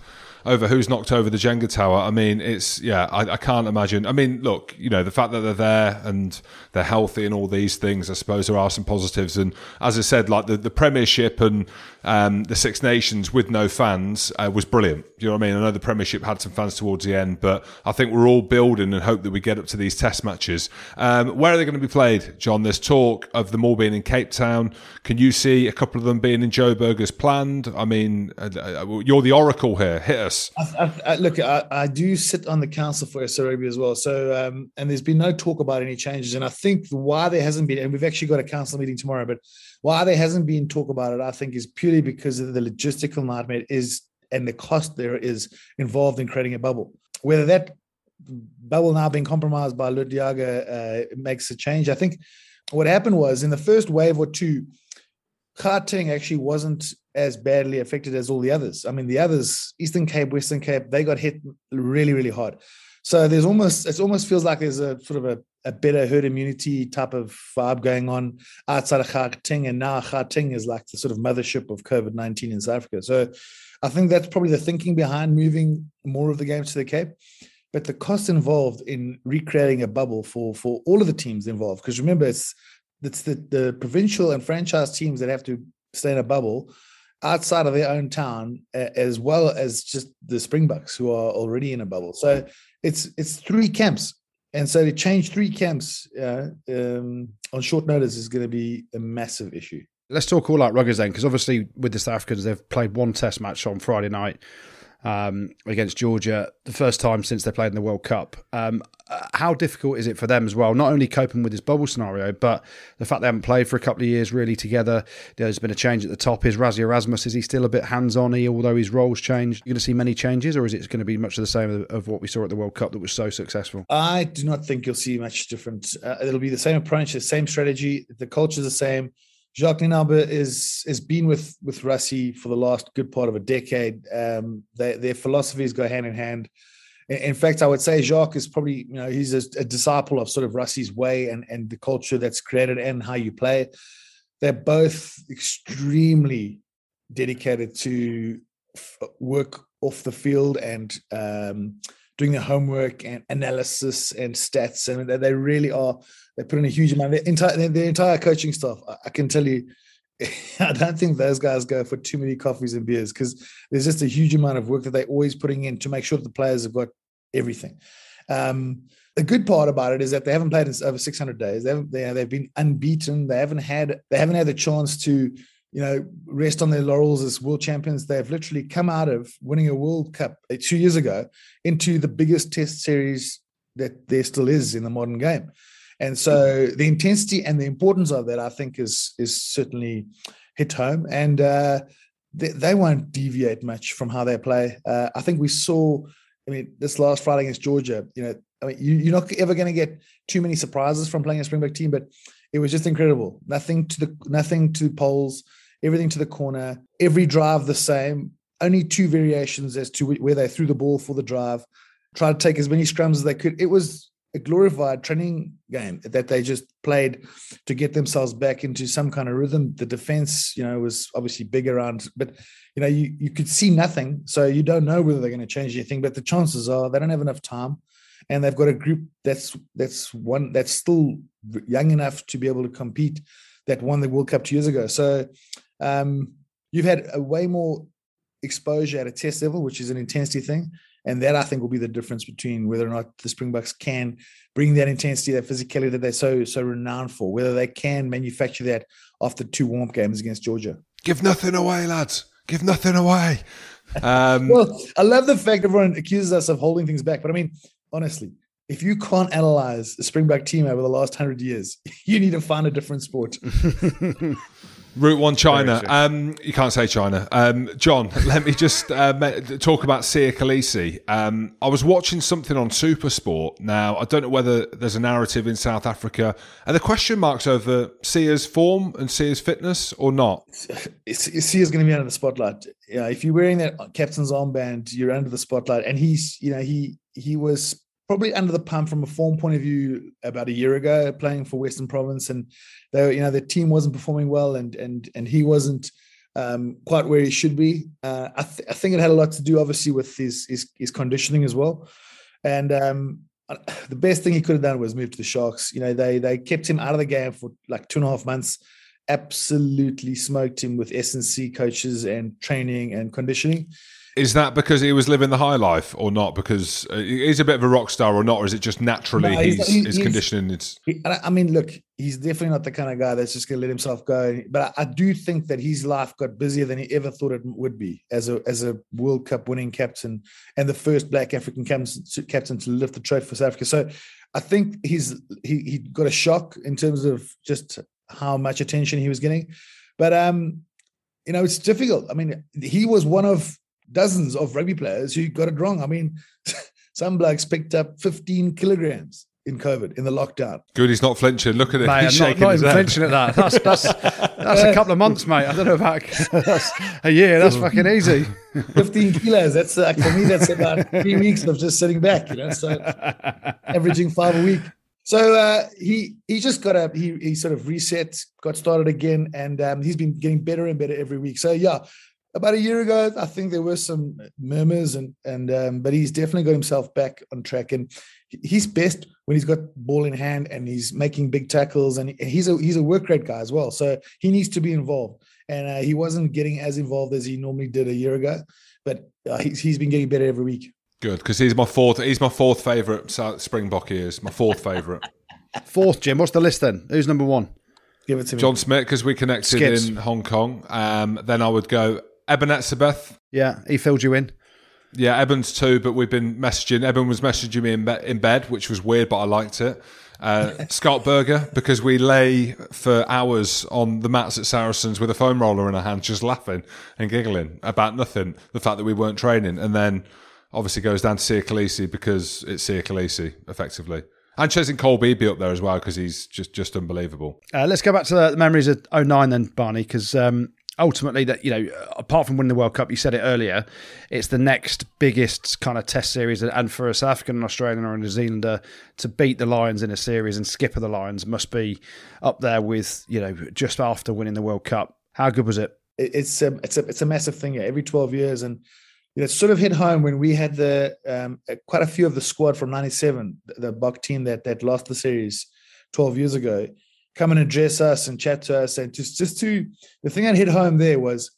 [SPEAKER 2] over who's knocked over the Jenga tower. I mean, it's yeah, I, I, can't imagine. I mean, look, you know, the fact that they're there and they're healthy and all these things, I suppose there are some positives. And as I said, like the, the Premiership and um, the Six Nations with no fans uh, was brilliant. You know what I mean? I know the Premiership had some fans towards the end, but I think we're all building and hope that we get up to these Test matches. Um, where are they going to be played, John? There's talk of them all being in Cape Town. Can you see a couple of them being in Joburg as planned? I mean, uh, uh you're the oracle here. Hit us.
[SPEAKER 1] I, I, I, look, I, do sit on the council for SA Rugby as well. So, um, and there's been no talk about any changes. And I think why there hasn't been, and we've actually got a council meeting tomorrow, but why there hasn't been talk about it, I think, is purely because of the logistical nightmare is and the cost there is involved in creating a bubble. Whether that bubble now being compromised by Lood de Jager uh, makes a change, I think what happened was in the first wave or two, Gauteng actually wasn't as badly affected as all the others. I mean, the others, Eastern Cape, Western Cape, they got hit really, really hard. So there's almost it almost feels like there's a sort of a, a better herd immunity type of vibe going on outside of Gauteng, and now Gauteng is like the sort of mothership of COVID nineteen in South Africa. So I think that's probably the thinking behind moving more of the games to the Cape. But the cost involved in recreating a bubble for for all of the teams involved, because remember it's it's the, the provincial and franchise teams that have to stay in a bubble outside of their own town, as well as just the Springboks who are already in a bubble. So it's it's three camps, and so to change three camps uh, um, on short notice is going to be a massive issue.
[SPEAKER 6] Let's talk all out ruggers then, because obviously with the South Africans, they've played one Test match on Friday night. Um, against Georgia, the first time since they played in the World Cup. Um, how difficult is it for them as well? Not only coping with this bubble scenario, but the fact they haven't played for a couple of years really together. There's been a change at the top. Is Rassie Erasmus is he still a bit hands on? Although his roles changed, you're going to see many changes, or is it going to be much of the same of, what we saw at the World Cup that was so successful?
[SPEAKER 1] I do not think you'll see much different. Uh, it'll be the same approach, the same strategy. The culture is the same. Jacques Nienaber is has been with with Rassie for the last good part of a decade. Um, they, their philosophies go hand in hand. In, fact, I would say Jacques is probably you know he's a, a, disciple of sort of Rassie's way and and the culture that's created and how you play. They're both extremely dedicated to f- work off the field and um, doing the homework and analysis and stats, and they really are they put in a huge amount. The entire the entire coaching staff, I can tell you, I don't think those guys go for too many coffees and beers because there's just a huge amount of work that they're always putting in to make sure that the players have got everything. Um, the good part about it is that they haven't played in over 600 days. They haven't, they, they've been unbeaten. They haven't had they haven't had the chance to you know rest on their laurels as world champions. They've literally come out of winning a World Cup uh, two years ago into the biggest Test series that there still is in the modern game. And so the intensity and the importance of that, I think, is is certainly hit home. And uh, they, they, won't deviate much from how they play. Uh, I think we saw. I mean, this last Friday against Georgia, you know, I mean, you, are not ever going to get too many surprises from playing a Springbok team, but it was just incredible. Nothing to the nothing to poles, everything to the corner, every drive the same. Only two variations as to where they threw the ball for the drive. Try to take as many scrums as they could. It was a glorified training game that they just played to get themselves back into some kind of rhythm. The defense, you know, was obviously big around, but you know, you, you could see nothing. So you don't know whether they're going to change anything, but the chances are they don't have enough time. And they've got a group that's that's one that's still young enough to be able to compete that won the World Cup two years ago. So um, you've had a way more exposure at a test level, which is an intensity thing. And that I think will be the difference between whether or not the Springboks can bring that intensity, that physicality that they're so so renowned for, whether they can manufacture that after two warm games against Georgia.
[SPEAKER 2] Give nothing away, lads. Give nothing away. Um,
[SPEAKER 1] well, I love the fact everyone accuses us of holding things back, but I mean, honestly, if you can't analyze a Springbok team over the last hundred years, you need to find a different sport.
[SPEAKER 2] Route One China. Um, you can't say China. Um, John, let me just uh, talk about Siya Kolisi. Um, I was watching something on Supersport. Now, I don't know whether there's a narrative in South Africa. Are the question marks over Siya's form and Siya's fitness or not?
[SPEAKER 1] Siya's going to be under the spotlight. Yeah, if you're wearing that captain's armband, you're under the spotlight. And he's, you know, he he was probably under the pump from a form point of view about a year ago, playing for Western Province, and they, you know, the team wasn't performing well, and and and he wasn't um, quite where he should be. Uh, I, th- I, think it had a lot to do, obviously, with his his, his conditioning as well. And um, the best thing he could have done was move to the Sharks. You know, they they kept him out of the game for like two and a half months. Absolutely smoked him with S&C coaches and training and conditioning.
[SPEAKER 2] Is that because he was living the high life, or not? Because uh, he's a bit of a rock star, or not? Or is it just naturally no, he's, he's, his he's, conditioning? It's.
[SPEAKER 1] He, I mean, look, he's definitely not the kind of guy that's just going to let himself go. But I, I, do think that his life got busier than he ever thought it would be as a as a World Cup winning captain and the first Black African captain, captain to lift the trophy for South Africa. So I think he's he he got a shock in terms of just how much attention he was getting. But um, you know, it's difficult. I mean, he was one of dozens of rugby players who got it wrong. I mean, some blokes picked up 15 kilograms in COVID in the lockdown.
[SPEAKER 2] Good, he's not flinching. Look at it.
[SPEAKER 6] Mate,
[SPEAKER 2] he's
[SPEAKER 6] I'm not, not even flinching at that. That's that's that's a couple of months, mate. I don't know about that's a year. That's fucking easy.
[SPEAKER 1] 15 kilos. That's uh, for me. That's about three weeks of just sitting back. You know, so averaging five a week. So uh, he he just got up. he he sort of reset, got started again, and um, he's been getting better and better every week. So yeah, about a year ago, I think there were some murmurs, and and um, but he's definitely got himself back on track. And he's best when he's got ball in hand and he's making big tackles, and he's a he's a work rate guy as well. So he needs to be involved, and uh, he wasn't getting as involved as he normally did a year ago, but uh, he's he's been getting better every week.
[SPEAKER 2] Good, because he's my fourth. He's my fourth favorite Springbok. He is my fourth favorite.
[SPEAKER 6] fourth, Jim. What's the list then? Who's number one?
[SPEAKER 1] Give it to me.
[SPEAKER 2] John Smit, because we connected Skids. in Hong Kong. Um, then I would go Eben Etzebeth.
[SPEAKER 6] Yeah, he filled you in.
[SPEAKER 2] Yeah, Eben's too, but we've been messaging. Eben was messaging me in, be- in bed, which was weird, but I liked it. Uh, Schalk Burger, because we lay for hours on the mats at Saracens with a foam roller in our hand, just laughing and giggling about nothing. The fact that we weren't training. And then obviously goes down to Siya Kolisi because it's Siya Kolisi, effectively. And Cheslin Kolbe up there as well because he's just just unbelievable.
[SPEAKER 6] Uh, let's go back to the memories of 09 then, Barney, because um, ultimately that you know apart from winning the world cup you said it earlier it's the next biggest kind of test series. And for a south african and australian or a new zealander to beat the lions in a series and skipper the lions must be up there with you know just after winning the world cup. How good was it?
[SPEAKER 1] It's a it's a it's a massive thing yeah, every 12 years. And you know, it sort of hit home when we had the um, quite a few of the squad from '97, the Bok team that that lost the series 12 years ago, come and address us and chat to us, and just just to the thing that hit home there was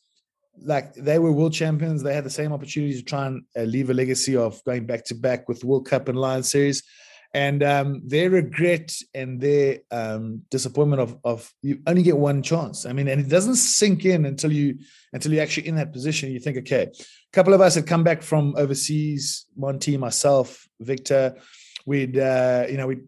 [SPEAKER 1] like they were world champions. They had the same opportunity to try and uh, leave a legacy of going back to back with World Cup and Lions Series, and um, their regret and their um, disappointment of of you only get one chance. I mean, and it doesn't sink in until you until you're actually in that position. You think, okay, a couple of us had come back from overseas. Monty, myself, Victor, we'd uh, you know we'd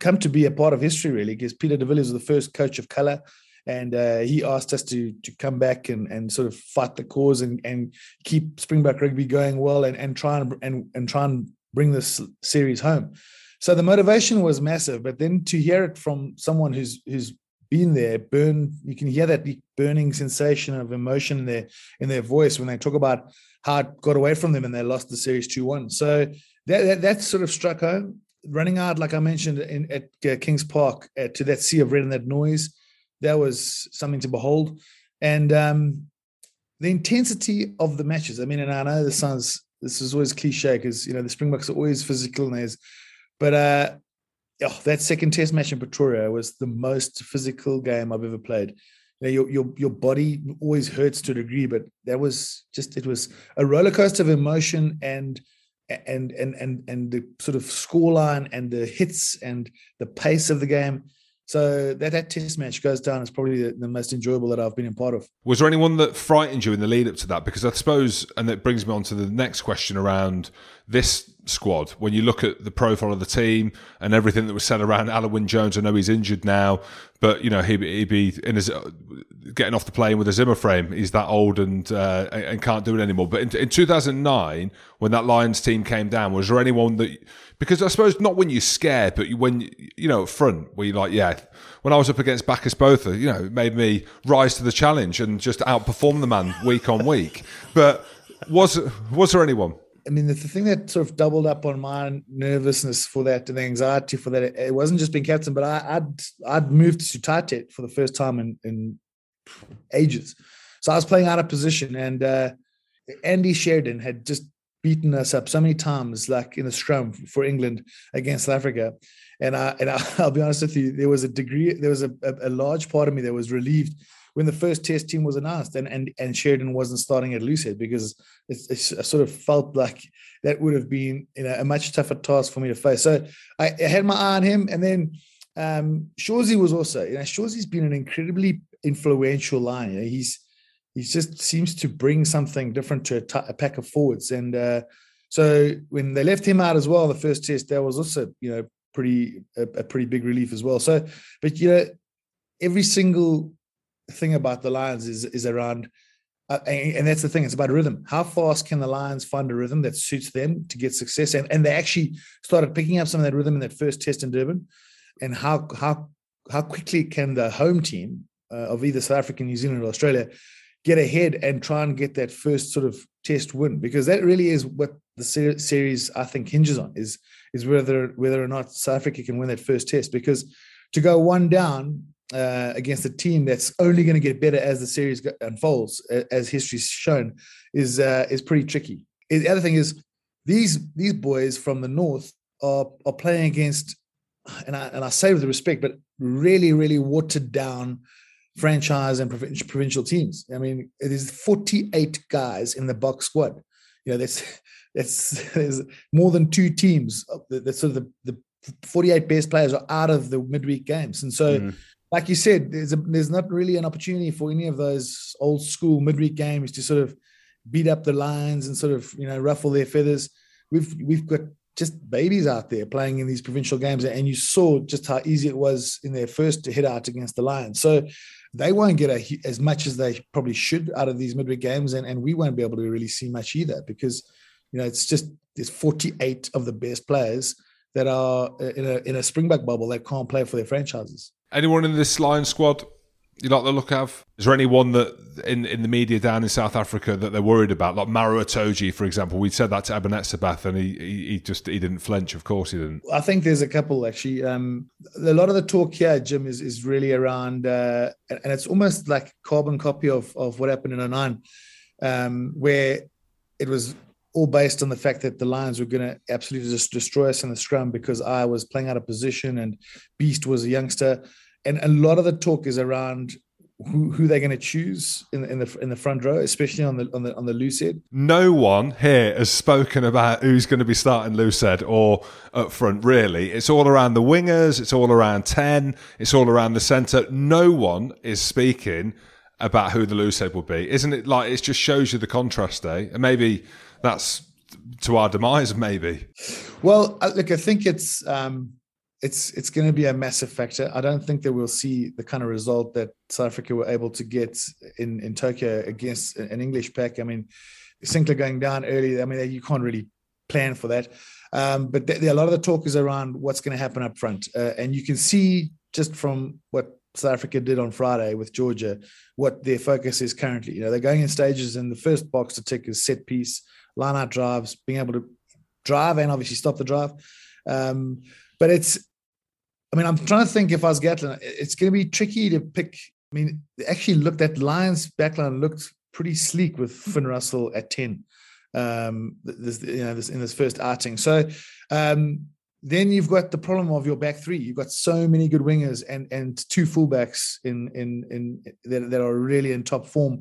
[SPEAKER 1] come to be a part of history really because Peter de Villiers was the first coach of color. And uh, he asked us to to come back and, and sort of fight the cause and, and keep Springbok rugby going well and, and try and, and and try and bring this series home. So the motivation was massive, but then to hear it from someone who's who's been there, burn, you can hear that burning sensation of emotion in their in their voice when they talk about how it got away from them and they lost the series two one. So that, that, that sort of struck home. Running out, like I mentioned, in, at uh, Kings Park uh, to that sea of red and that noise, that was something to behold. And um, the intensity of the matches. I mean, and I know this sounds this is always cliche because you know the Springboks are always physical and there's but uh, oh, that second test match in Pretoria was the most physical game I've ever played. You know, your your your body always hurts to a degree, but that was just it was a roller coaster of emotion and and and and and the sort of scoreline and the hits and the pace of the game. So that, that test match goes down as probably the, the, most enjoyable that I've been a part of.
[SPEAKER 2] Was there anyone that frightened you in the lead up to that? Because I suppose, and that brings me on to the next question around this squad. When you look at the profile of the team and everything that was said around Alun Wyn Jones, I know he's injured now, but you know he'd, he'd be in his getting off the plane with a Zimmer frame. He's that old and uh, and can't do it anymore. But in, in 2009, when that Lions team came down, was there anyone that because I suppose not when you're scared, but when you know front where you're like, yeah. When I was up against Bakkies Botha, you know, it made me rise to the challenge and just outperform the man week on week. But was was there anyone?
[SPEAKER 1] I mean, the, the, thing that sort of doubled up on my nervousness for that and the anxiety for that, it, it wasn't just being captain, but I, would I'd moved to Tight for the first time in, in ages. So I was playing out of position, and uh, Andy Sheridan had just beaten us up so many times, like in the scrum for England against South Africa. And I and I, will be honest with you, there was a degree, there was a, a, a large part of me that was relieved when the first test team was announced and and, and Sheridan wasn't starting at loosehead because it, it's, I sort of felt like that would have been you know a much tougher task for me to face. So I, I had my eye on him, and then um Shorzy was also you know Shorzy's been an incredibly influential line. You know, he's he just seems to bring something different to a, t- a pack of forwards and. uh so when they left him out as well, the first test, that was also, you know, pretty a, a, pretty big relief as well. So, but you know, every single thing about the Lions is is around, uh, and, and, that's the thing. It's about rhythm. How fast can the Lions find a rhythm that suits them to get success? And and they actually started picking up some of that rhythm in that first test in Durban. And how how how quickly can the home team uh, of either South Africa, New Zealand, or Australia get ahead and try and get that first sort of test win? Because that really is what the series I think hinges on is is whether whether or not South Africa can win that first test. Because to go one down uh, against a team that's only going to get better as the series unfolds, as history's shown, is uh, is pretty tricky. The other thing is these these boys from the north are are playing against, and I and I say with respect, but really really watered down franchise and provincial teams. I mean, it is 48 guys in the box squad. You know, that's that's there's more than two teams. That's sort of the, the 48 best players are out of the midweek games, and so. Mm like you said, there's a, there's not really an opportunity for any of those old school midweek games to sort of beat up the Lions and sort of you know ruffle their feathers. We've we've got just babies out there playing in these provincial games, and you saw just how easy it was in their first hit out against the Lions. So they won't get a, as much as they probably should out of these midweek games, and, and we won't be able to really see much either because you know it's just there's 48 of the best players that are uh, in a in a Springbok bubble that can't play for their franchises.
[SPEAKER 2] Anyone in this Lion squad you like the look of? Is there anyone that in, in the media down in South Africa that they're worried about, like Maro Itoje, for example? We said that to Eben Etzebeth and he, he, he just he didn't flinch. Of course, he didn't.
[SPEAKER 1] I think there's a couple actually. Um, a lot of the talk here, Jim, is is really around, uh, and it's almost like carbon copy of of what happened in 09, um, where it was all based on the fact that the Lions were going to absolutely just destroy us in the scrum because I was playing out of position and Beast was a youngster and a lot of the talk is around who, who they're going to choose in, in the in the front row, especially on the on the on the loose head.
[SPEAKER 2] No one here has spoken about who's going to be starting loose head or up front. Really, it's all around the wingers. It's all around ten. It's all around the centre. No one is speaking about who the loose head will be. Isn't it like it just shows you the contrast, eh? And maybe that's to our demise. Maybe.
[SPEAKER 1] Well, look, I think it's. Um, it's it's going to be a massive factor. I don't think that we'll see the kind of result that South Africa were able to get in in Tokyo against an English pack. I mean, Sinckler going down early. I mean, you can't really plan for that. Um, but th- a lot of the talk is around what's going to happen up front, uh, and you can see just from what South Africa did on Friday with Georgia what their focus is currently. You know, they're going in stages, and the first box to tick is set piece, line out drives, being able to drive and obviously stop the drive. Um, but it's I mean, I'm trying to think if I was Gatland, it's going to be tricky to pick. I mean, actually look, that Lions backline looked pretty sleek with Finn Russell at 10. Um, this, you know, this in this first outing. So um, then you've got the problem of your back three. You've got so many good wingers and and two fullbacks in in in that, that are really in top form.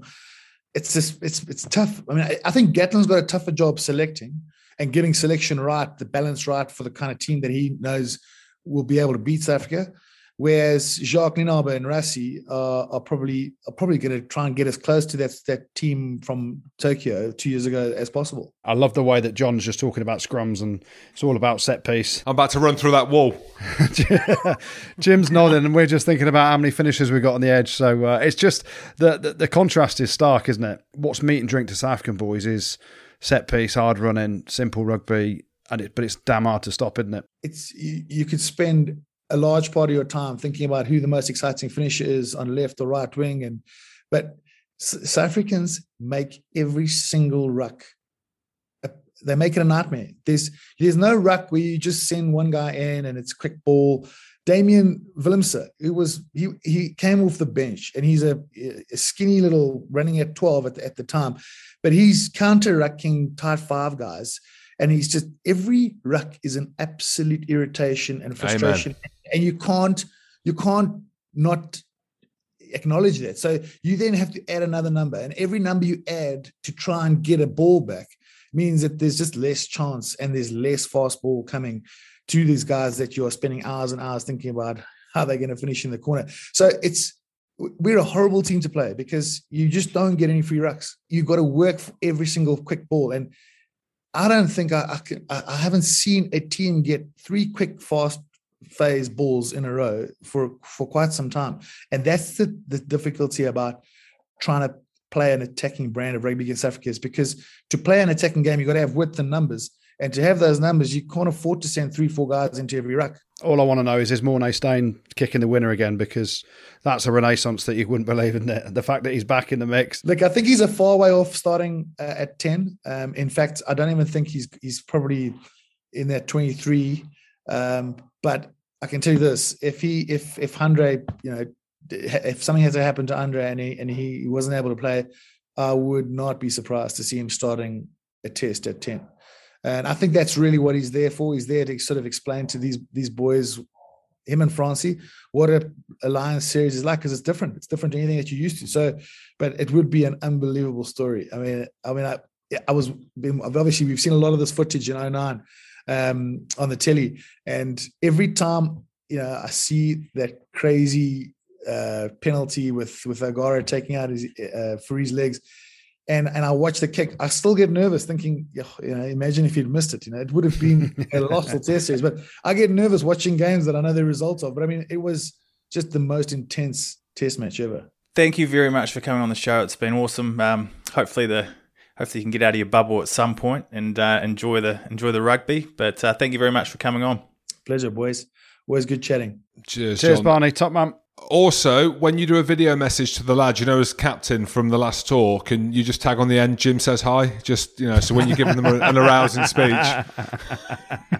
[SPEAKER 1] It's just it's it's tough. I mean, I, I think Gatland's got a tougher job selecting and getting selection right, the balance right for the kind of team that he knows will be able to beat South Africa. Whereas Jacques Nienaber and Rassie uh, are probably are probably going to try and get as close to that that team from Tokyo two years ago as possible.
[SPEAKER 6] I love the way that John's just talking about scrums and it's all about set piece.
[SPEAKER 2] I'm about to run through that wall.
[SPEAKER 6] Jim's nodding, and we're just thinking about how many finishes we've got on the edge. So uh, it's just the, the the contrast is stark, isn't it? What's meat and drink to South African boys is set piece, hard running, simple rugby, and it, but it's damn hard to stop, isn't it?
[SPEAKER 1] It's you, you could spend a large part of your time thinking about who the most exciting finisher is on left or right wing, and but South Africans make every single ruck. They make it a nightmare. There's there's no ruck where you just send one guy in and it's quick ball. Damian Willemse, who was he he came off the bench and he's a, a skinny little running at 12 at the, at the time, but he's counter rucking tight five guys and he's just every ruck is an absolute irritation and frustration Amen. and you can't you can't not acknowledge that so you then have to add another number and every number you add to try and get a ball back means that there's just less chance and there's less fast ball coming to these guys that you're spending hours and hours thinking about how they're going to finish in the corner so it's we're a horrible team to play because you just don't get any free rucks. You've got to work for every single quick ball. And I don't think I, I, can, I haven't seen a team get three quick, fast phase balls in a row for for quite some time, and that's the the difficulty about trying to play an attacking brand of rugby against Africa is because to play an attacking game, you've got to have width and numbers. And to have those numbers, you can't afford to send three, four guys into every ruck.
[SPEAKER 6] All I want to know is is Morné Steyn kicking the winner again because that's a renaissance that you wouldn't believe in it. The fact that he's back in the mix.
[SPEAKER 1] Look, I think he's a far way off starting uh, at ten. Um, in fact, I don't even think he's he's probably in that twenty three. Um, but I can tell you this: if he if if Andre, you know, if something has to happen to Andre and he and he wasn't able to play, I would not be surprised to see him starting a test at ten. And I think that's really what he's there for. He's there to sort of explain to these these boys, him and Francie, what a alliance series is like because it's different. It's different to anything that you're used to. So, but it would be an unbelievable story. I mean, I mean, I, I was obviously we've seen a lot of this footage in 09 um, on the telly, and every time you know I see that crazy uh, penalty with with O'Gara taking out his uh, for his legs and and I watch the kick, I still get nervous thinking, you know, imagine if he'd missed it. You know, it would have been a loss for test series. But I get nervous watching games that I know the results of. But I mean, it was just the most intense test match ever.
[SPEAKER 3] Thank you very much for coming on the show. It's been awesome. Um, hopefully the hopefully you can get out of your bubble at some point and uh, enjoy the enjoy the rugby. But uh, thank you very much for coming on.
[SPEAKER 1] Pleasure, boys. Always good chatting.
[SPEAKER 2] Cheers,
[SPEAKER 6] Cheers,
[SPEAKER 2] John.
[SPEAKER 6] Barney. Top man.
[SPEAKER 2] Also, when you do a video message to the lad, you know, as captain from the last tour, can you just tag on the end, Jim says hi? Just, you know, so when you're giving them an arousing speech.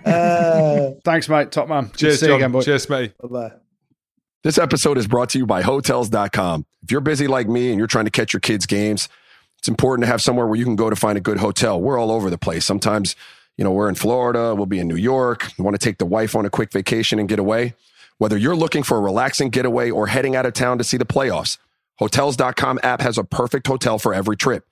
[SPEAKER 1] Uh,
[SPEAKER 6] Thanks, mate. Top man. Good to
[SPEAKER 2] Cheers,
[SPEAKER 6] see you
[SPEAKER 2] John.
[SPEAKER 6] again, boy.
[SPEAKER 2] Cheers, mate.
[SPEAKER 1] bye bye.
[SPEAKER 4] This episode is brought to you by Hotels.com. If you're busy like me and you're trying to catch your kids' games, it's important to have somewhere where you can go to find a good hotel. We're all over the place. Sometimes, you know, we're in Florida, we'll be in New York. You want to take the wife on a quick vacation and get away? Whether you're looking for a relaxing getaway or heading out of town to see the playoffs, Hotels.com app has a perfect hotel for every trip.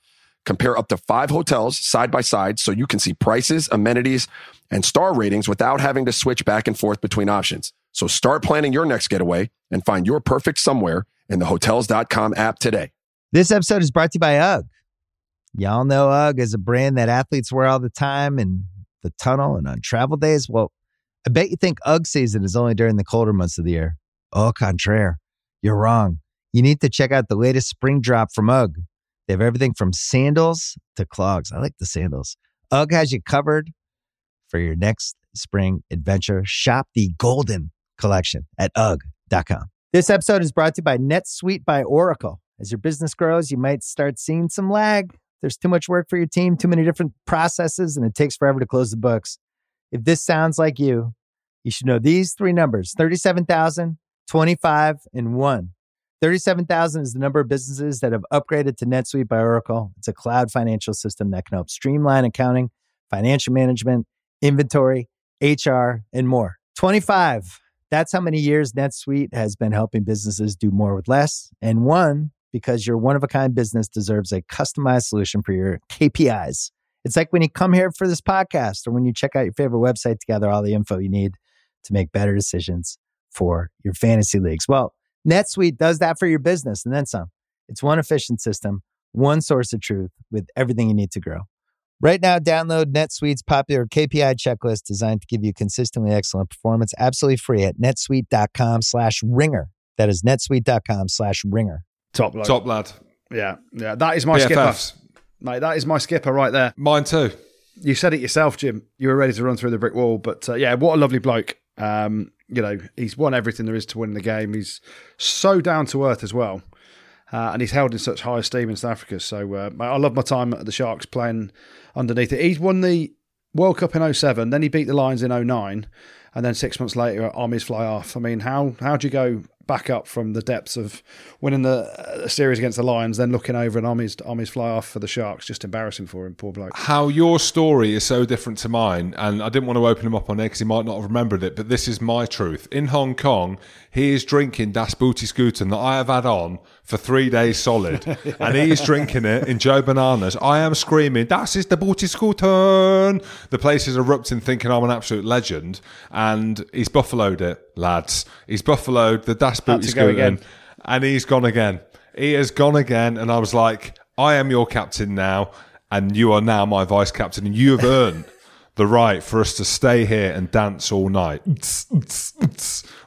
[SPEAKER 4] Compare up to five hotels side by side so you can see prices, amenities, and star ratings without having to switch back and forth between options. So start planning your next getaway and find your perfect somewhere in the Hotels.com app today.
[SPEAKER 5] This episode is brought to you by UGG. Y'all know UGG is a brand that athletes wear all the time in the tunnel and on travel days. Well, I bet you think UGG season is only during the colder months of the year. Au contraire, you're wrong. You need to check out the latest spring drop from UGG. They have everything from sandals to clogs. I like the sandals. UGG has you covered for your next spring adventure. Shop the Golden Collection at UGG.com. This episode is brought to you by NetSuite by Oracle. As your business grows, you might start seeing some lag. There's too much work for your team, too many different processes, and it takes forever to close the books. If this sounds like you, you should know these three numbers 37,000, 25, and 1. 37,000 is the number of businesses that have upgraded to NetSuite by Oracle. It's a cloud financial system that can help streamline accounting, financial management, inventory, HR, and more. 25, that's how many years NetSuite has been helping businesses do more with less. And one, because your one of a kind business deserves a customized solution for your KPIs. It's like when you come here for this podcast or when you check out your favorite website to gather all the info you need to make better decisions for your fantasy leagues. Well, NetSuite does that for your business and then some. It's one efficient system, one source of truth with everything you need to grow. Right now, download NetSuite's popular KPI checklist designed to give you consistently excellent performance absolutely free at netsuite.com slash ringer. That is netsuite.com slash ringer.
[SPEAKER 6] Top bloke.
[SPEAKER 2] Top lad.
[SPEAKER 6] Yeah, yeah. That is my skipper,
[SPEAKER 2] BFFs.
[SPEAKER 6] Mate. That is my skipper right there.
[SPEAKER 2] Mine too.
[SPEAKER 6] You said it yourself, Jim. You were ready to run through the brick wall, but uh, yeah, what a lovely bloke. Um, you know, he's won everything there is to win in the game. He's so down to earth as well. Uh, and he's held in such high esteem in South Africa. So uh, I love my time at the Sharks playing underneath it. He's won the World Cup in 07, then he beat the Lions in 09, and then six months later, armies fly off. I mean, how how do you go back up from the depths of winning the uh, series against the Lions, then looking over and armies armies fly off for the Sharks? Just embarrassing for him, poor bloke.
[SPEAKER 2] How your story is so different to mine, and I didn't want to open him up on it because he might not have remembered it, but this is my truth. In Hong Kong, he is drinking Das Booty Scooten that I have had on for three days solid, and he is drinking it in Joe Bananas. I am screaming, Das is the Booty Scooten! The place is erupting, thinking I'm an absolute legend, and he's buffaloed it, lads. He's buffaloed the Das Booty Scooten, and he's gone again. He has gone again, and I was like, I am your captain now, and you are now my vice captain, and you have earned the right for us to stay here and dance all night.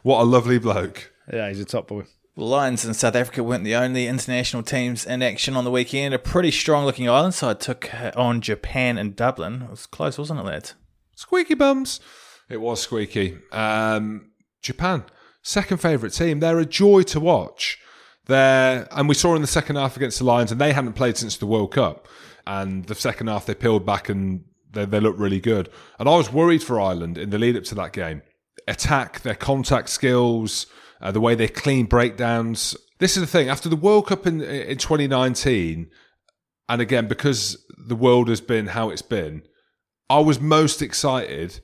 [SPEAKER 2] What a lovely bloke.
[SPEAKER 6] Yeah, he's a top boy.
[SPEAKER 3] Well, Lions in South Africa weren't the only international teams in action on the weekend. A pretty strong looking Ireland side took on Japan and Dublin. It was close, wasn't it, lads?
[SPEAKER 2] Squeaky bums. It was squeaky. Um, Japan, second favourite team. They're a joy to watch. They're, and we saw in the second half against the Lions, and they hadn't played since the World Cup. And the second half, they peeled back and they, they looked really good. And I was worried for Ireland in the lead up to that game. Attack, their contact skills, uh, the way they clean breakdowns. This is the thing. After the World Cup in, in 2019, and again, because the world has been how it's been, I was most excited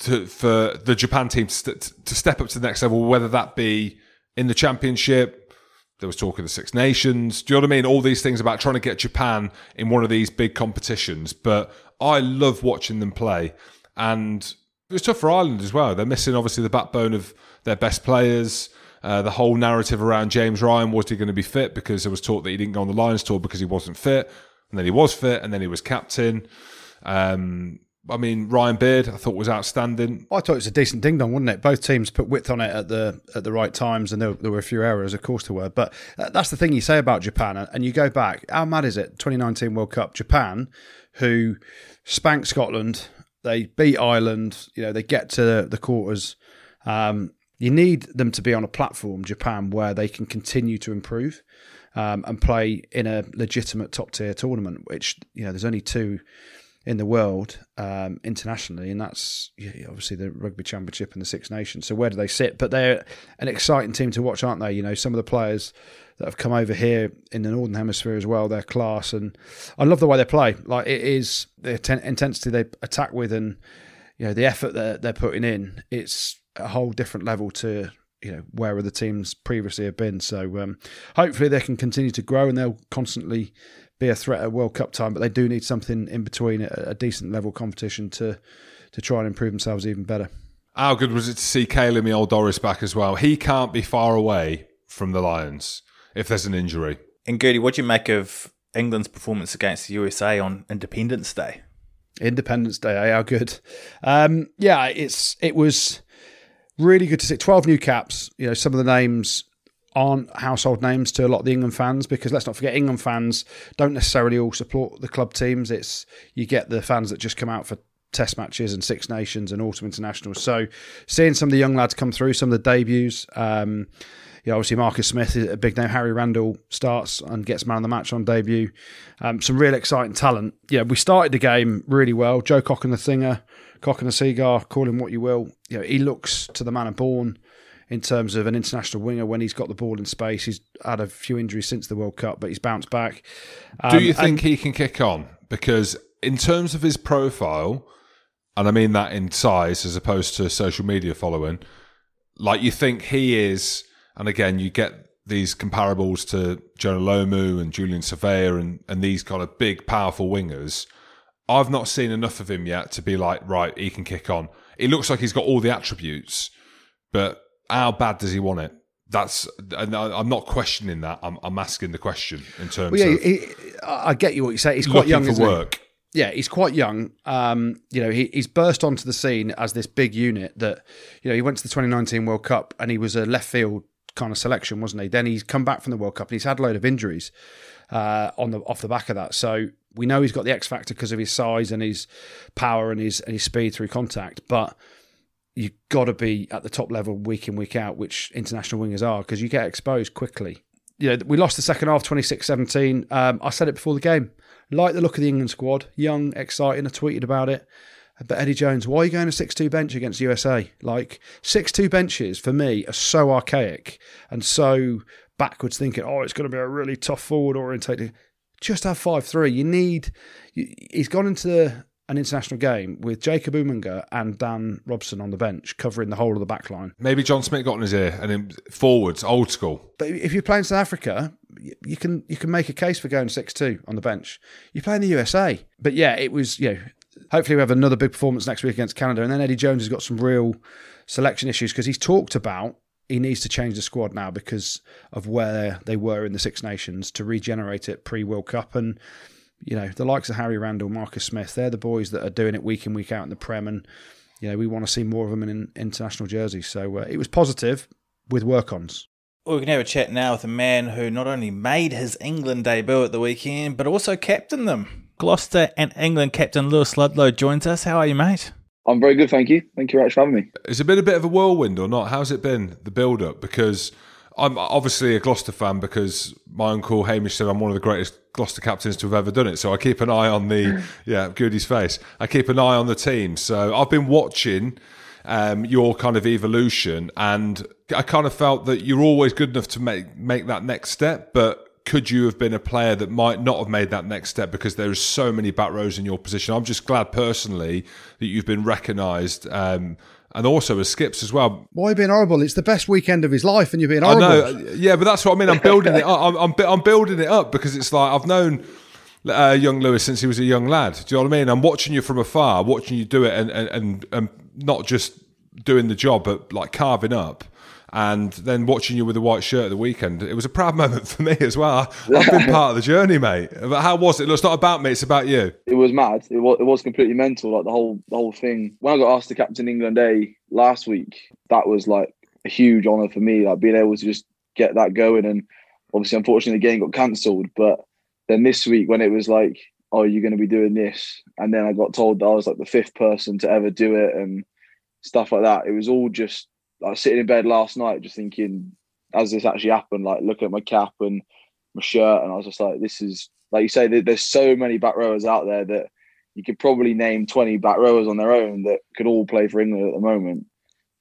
[SPEAKER 2] to, for the Japan team to, st- to step up to the next level, whether that be in the championship. There was talk of the Six Nations. Do you know what I mean? All these things about trying to get Japan in one of these big competitions. But I love watching them play. And it was tough for Ireland as well. They're missing, obviously, the backbone of their best players. Uh, the whole narrative around James Ryan was he going to be fit because there was talk that he didn't go on the Lions tour because he wasn't fit. and then he was fit, and then he was captain. Um, I mean, Ryan Baird, I thought was outstanding.
[SPEAKER 6] I thought it was a decent ding dong, wasn't it? Both teams put width on it at the at the right times, and there, there were a few errors, of course, there were. But uh, that's the thing you say about Japan, and you go back. How mad is it? 2019 World Cup, Japan, who spanked Scotland, they beat Ireland. You know, they get to the quarters. Um, you need them to be on a platform, Japan, where they can continue to improve um, and play in a legitimate top tier tournament. Which you know, there's only two in the world um, internationally, and that's obviously the Rugby Championship and the Six Nations. So where do they sit? But they're an exciting team to watch, aren't they? You know, some of the players that have come over here in the Northern Hemisphere as well, their class, and I love the way they play. Like it is the ten- intensity they attack with, and you know the effort that they're putting in. It's a whole different level to you know where other teams previously have been. So um, hopefully they can continue to grow, and they'll constantly be a threat at World Cup time, but they do need something in between a, a decent level competition to to try and improve themselves even better.
[SPEAKER 2] How good was it to see Caelan Miolidoris back as well? He can't be far away from the Lions if there's an injury.
[SPEAKER 3] And Gertie, what do you make of England's performance against the USA on Independence Day?
[SPEAKER 6] Independence Day, eh? how good? Um, yeah, it's it was really good to see. Twelve new caps. You know, some of the names aren't household names to a lot of the England fans because let's not forget England fans don't necessarily all support the club teams. It's you get the fans that just come out for test matches and Six Nations and autumn internationals. So seeing some of the young lads come through, some of the debuts. Um, yeah, obviously Marcus Smith is a big name. Harry Randall starts and gets man of the match on debut. Um, some real exciting talent. Yeah, we started the game really well. Joe Cocken the Thinger, Cocken the Cigar, call him what you will. You know, he looks to the man of born in terms of an international winger when he's got the ball in space. He's had a few injuries since the World Cup, but he's bounced back.
[SPEAKER 2] Um, Do you think he can kick on? Because in terms of his profile, and I mean that in size as opposed to social media following, like you think he is, and again, you get these comparables to Jonah Lomu and Julian Savea and, and these kind of big, powerful wingers. I've not seen enough of him yet to be like, right, he can kick on. It looks like he's got all the attributes, but how bad does he want it? That's and I'm not questioning that. I'm, I'm asking the question in terms well, yeah, of.
[SPEAKER 6] He, I get you what you say. He's quite young
[SPEAKER 2] for work.
[SPEAKER 6] He? Yeah, he's quite young. Um, you know, he, he's burst onto the scene as this big unit that, you know, he went to the 2019 World Cup and he was a left field kind of selection, wasn't he? Then he's come back from the World Cup and he's had a load of injuries uh, on the off the back of that. So we know he's got the X factor because of his size and his power and his and his speed through contact, but you've got to be at the top level week in, week out, which international wingers are, because you get exposed quickly. You know, we lost the second half 26 17. Um, I said it before the game. Like the look of the England squad, young, exciting. I tweeted about it. But Eddie Jones, why are you going to 6 2 bench against USA? Like, 6 2 benches for me are so archaic and so backwards thinking, oh, it's going to be a really tough forward orientated. Just have 5 3. You need. He's gone into an international game with Jacob Umaga and Dan Robson on the bench covering the whole of the back line.
[SPEAKER 2] Maybe John Smit got in his ear and then forwards, old school.
[SPEAKER 6] But if you're playing South Africa, you can you can make a case for going six two on the bench. You're playing the USA, but yeah, it was you know. Hopefully, we have another big performance next week against Canada, and then Eddie Jones has got some real selection issues because he's talked about he needs to change the squad now because of where they were in the Six Nations to regenerate it pre World Cup and you know, the likes of Harry Randall, Marcus Smith, they're the boys that are doing it week in, week out in the Prem. And, you know, we want to see more of them in international jerseys. So uh, it was positive with work ons.
[SPEAKER 3] Well, we can have a chat now with a man who not only made his England debut at the weekend, but also captained them. Gloucester and England captain Lewis Ludlow joins us. How are you, mate?
[SPEAKER 7] I'm very good, thank you. Thank you very much for having me.
[SPEAKER 2] It's a been a bit of a whirlwind or not? How's it been, the build up? Because I'm obviously a Gloucester fan because my uncle Hamish said I'm one of the greatest Gloucester captains to have ever done it. So I keep an eye on the yeah, Goody's face. I keep an eye on the team. So I've been watching um, your kind of evolution, and I kind of felt that you're always good enough to make make that next step, but. Could you have been a player that might not have made that next step because there are so many back rows in your position? I'm just glad personally that you've been recognised um, and also as skips as well.
[SPEAKER 6] Why being horrible? It's the best weekend of his life, and you're being horrible.
[SPEAKER 2] I know, yeah, but that's what I mean. I'm building it. Up. I'm, I'm, I'm building it up because it's like I've known. Uh, young Lewis since he was a young lad. Do you know what I mean? I'm watching you from afar, watching you do it, and and and, and not just doing the job, but like carving up. And then watching you with the white shirt at the weekend, it was a proud moment for me as well. I've been part of the journey, mate. But how was it? Look, It's not about me; it's about you.
[SPEAKER 7] It was mad. It was, it was completely mental. Like the whole the whole thing. When I got asked to captain England A last week, that was like a huge honour for me. Like being able to just get that going, and obviously, unfortunately, the game got cancelled. But then this week, when it was like, "Oh, you're going to be doing this," and then I got told that I was like the fifth person to ever do it, and stuff like that. It was all just I was sitting in bed last night, just thinking, as this actually happened, like looking at my cap and my shirt, and I was just like, this is like you say, there's so many back rowers out there that you could probably name 20 back rowers on their own that could all play for England at the moment.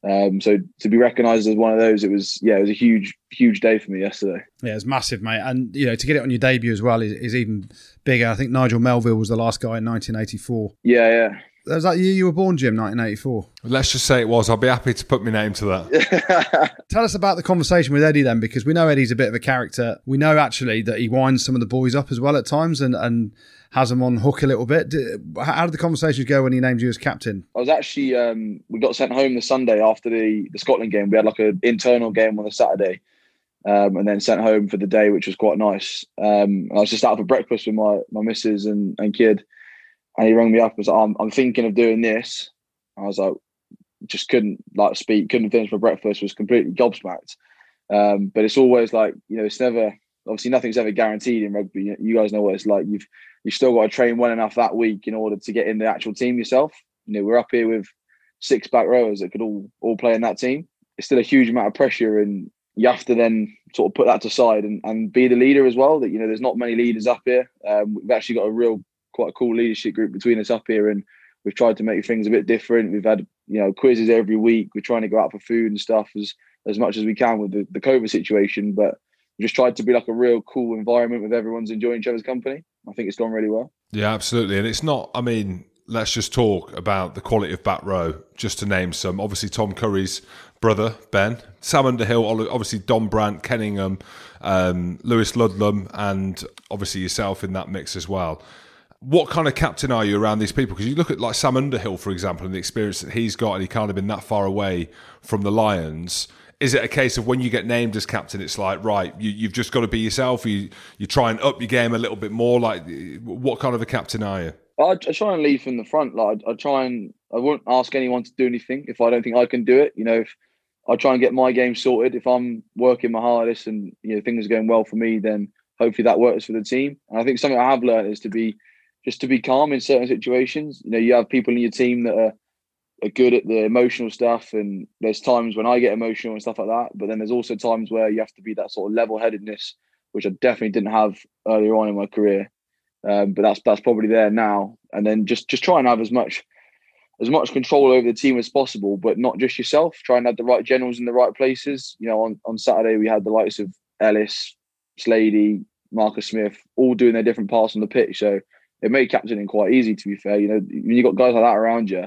[SPEAKER 7] Um, so to be recognised as one of those, it was yeah, it was a huge, huge day for me yesterday.
[SPEAKER 6] Yeah, it's massive, mate. And you know, to get it on your debut as well is, is even bigger. I think Nigel Melville was the last guy in 1984.
[SPEAKER 7] Yeah, yeah.
[SPEAKER 6] Was that year you were born, Jim? 1984.
[SPEAKER 2] Let's just say it was. I'll be happy to put my name to that.
[SPEAKER 6] Tell us about the conversation with Eddie then, because we know Eddie's a bit of a character. We know actually that he winds some of the boys up as well at times and and has them on hook a little bit. How did the conversations go when he named you as captain?
[SPEAKER 7] I was actually um, we got sent home the Sunday after the the Scotland game. We had like an internal game on the Saturday. Um, and then sent home for the day, which was quite nice. Um, I was just out for breakfast with my my missus and, and kid, and he rang me up and was like, I'm, I'm thinking of doing this. I was like, just couldn't like speak, couldn't finish my breakfast, was completely gobsmacked. Um, but it's always like, you know, it's never obviously nothing's ever guaranteed in rugby. You guys know what it's like. You've you've still got to train well enough that week in order to get in the actual team yourself. You know, we're up here with six back rowers that could all all play in that team. It's still a huge amount of pressure and you have to then sort of put that to side and, and be the leader as well. That you know, there's not many leaders up here. Um, we've actually got a real quite a cool leadership group between us up here, and we've tried to make things a bit different. We've had you know quizzes every week. We're trying to go out for food and stuff as as much as we can with the, the COVID situation, but we just tried to be like a real cool environment with everyone's enjoying each other's company. I think it's gone really well.
[SPEAKER 2] Yeah, absolutely, and it's not. I mean, let's just talk about the quality of back row. Just to name some, obviously Tom Curry's brother Ben, Sam Underhill, obviously Dombrandt, Kenningham, um, Lewis Ludlam, and obviously yourself in that mix as well what kind of captain are you around these people? Because you look at like Sam Underhill, for example, and the experience that he's got, and he can't have been that far away from the Lions. Is it a case of when you get named as captain, it's like right, you, have just got to be yourself. You you try and up your game a little bit more. Like, what kind of a captain are you?
[SPEAKER 7] I, I try and lead from the front. Like, I, I, try and I won't ask anyone to do anything if I don't think I can do it. You know, if I try and get my game sorted, if I'm working my hardest and you know things are going well for me, then hopefully that works for the team. And I think something I have learned is to be just to be calm in certain situations. You know, you have people in your team that are, are good at the emotional stuff, and there's times when I get emotional and stuff like that. But then there's also times where you have to be that sort of level headedness, which I definitely didn't have earlier on in my career. Um, but that's that's probably there now. And then just just try and have as much as much control over the team as possible, but not just yourself. Try and have the right generals in the right places. You know, on, on Saturday we had the likes of Ellis, Slady, Marcus Smith, all doing their different parts on the pitch. So it made captaining quite easy. To be fair, you know, when you got guys like that around you,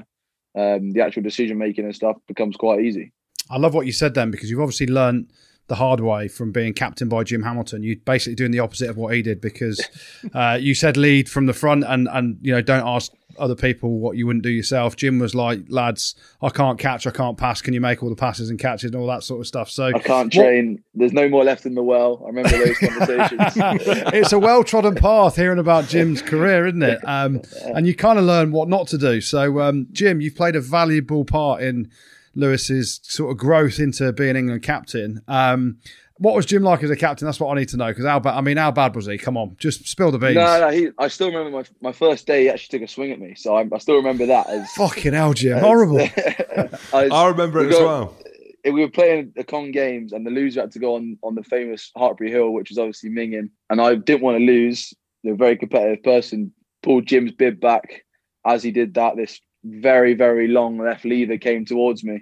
[SPEAKER 7] um, the actual decision making and stuff becomes quite easy.
[SPEAKER 6] I love what you said then because you've obviously learned the hard way from being captain by Jim Hamilton. You're basically doing the opposite of what he did because uh, you said lead from the front and and you know don't ask other people what you wouldn't do yourself. Jim was like, lads, I can't catch, I can't pass. Can you make all the passes and catches and all that sort of stuff? So
[SPEAKER 7] I can't train. What, There's no more left in the well. I remember those conversations.
[SPEAKER 6] it's a well trodden path hearing about Jim's career, isn't it? Um, and you kind of learn what not to do. So, um, Jim, you've played a valuable part in Lewis's sort of growth into being England captain. Um, what was Jim like as a captain? That's what I need to know. Because how bad? I mean, how bad was he? Come on, just spill the beans.
[SPEAKER 7] No, no. He, I still remember my, my first day. He actually took a swing at me, so I, I still remember that as
[SPEAKER 6] fucking hell, Jim. As, Horrible.
[SPEAKER 2] as, I remember it as well.
[SPEAKER 7] Eh, we were playing the con games, and the loser had to go on on the famous Hartpury Hill, which was obviously Mingin, and I didn't want to lose. The very competitive person pulled Jim's bib back as he did that. This very very long left lever came towards me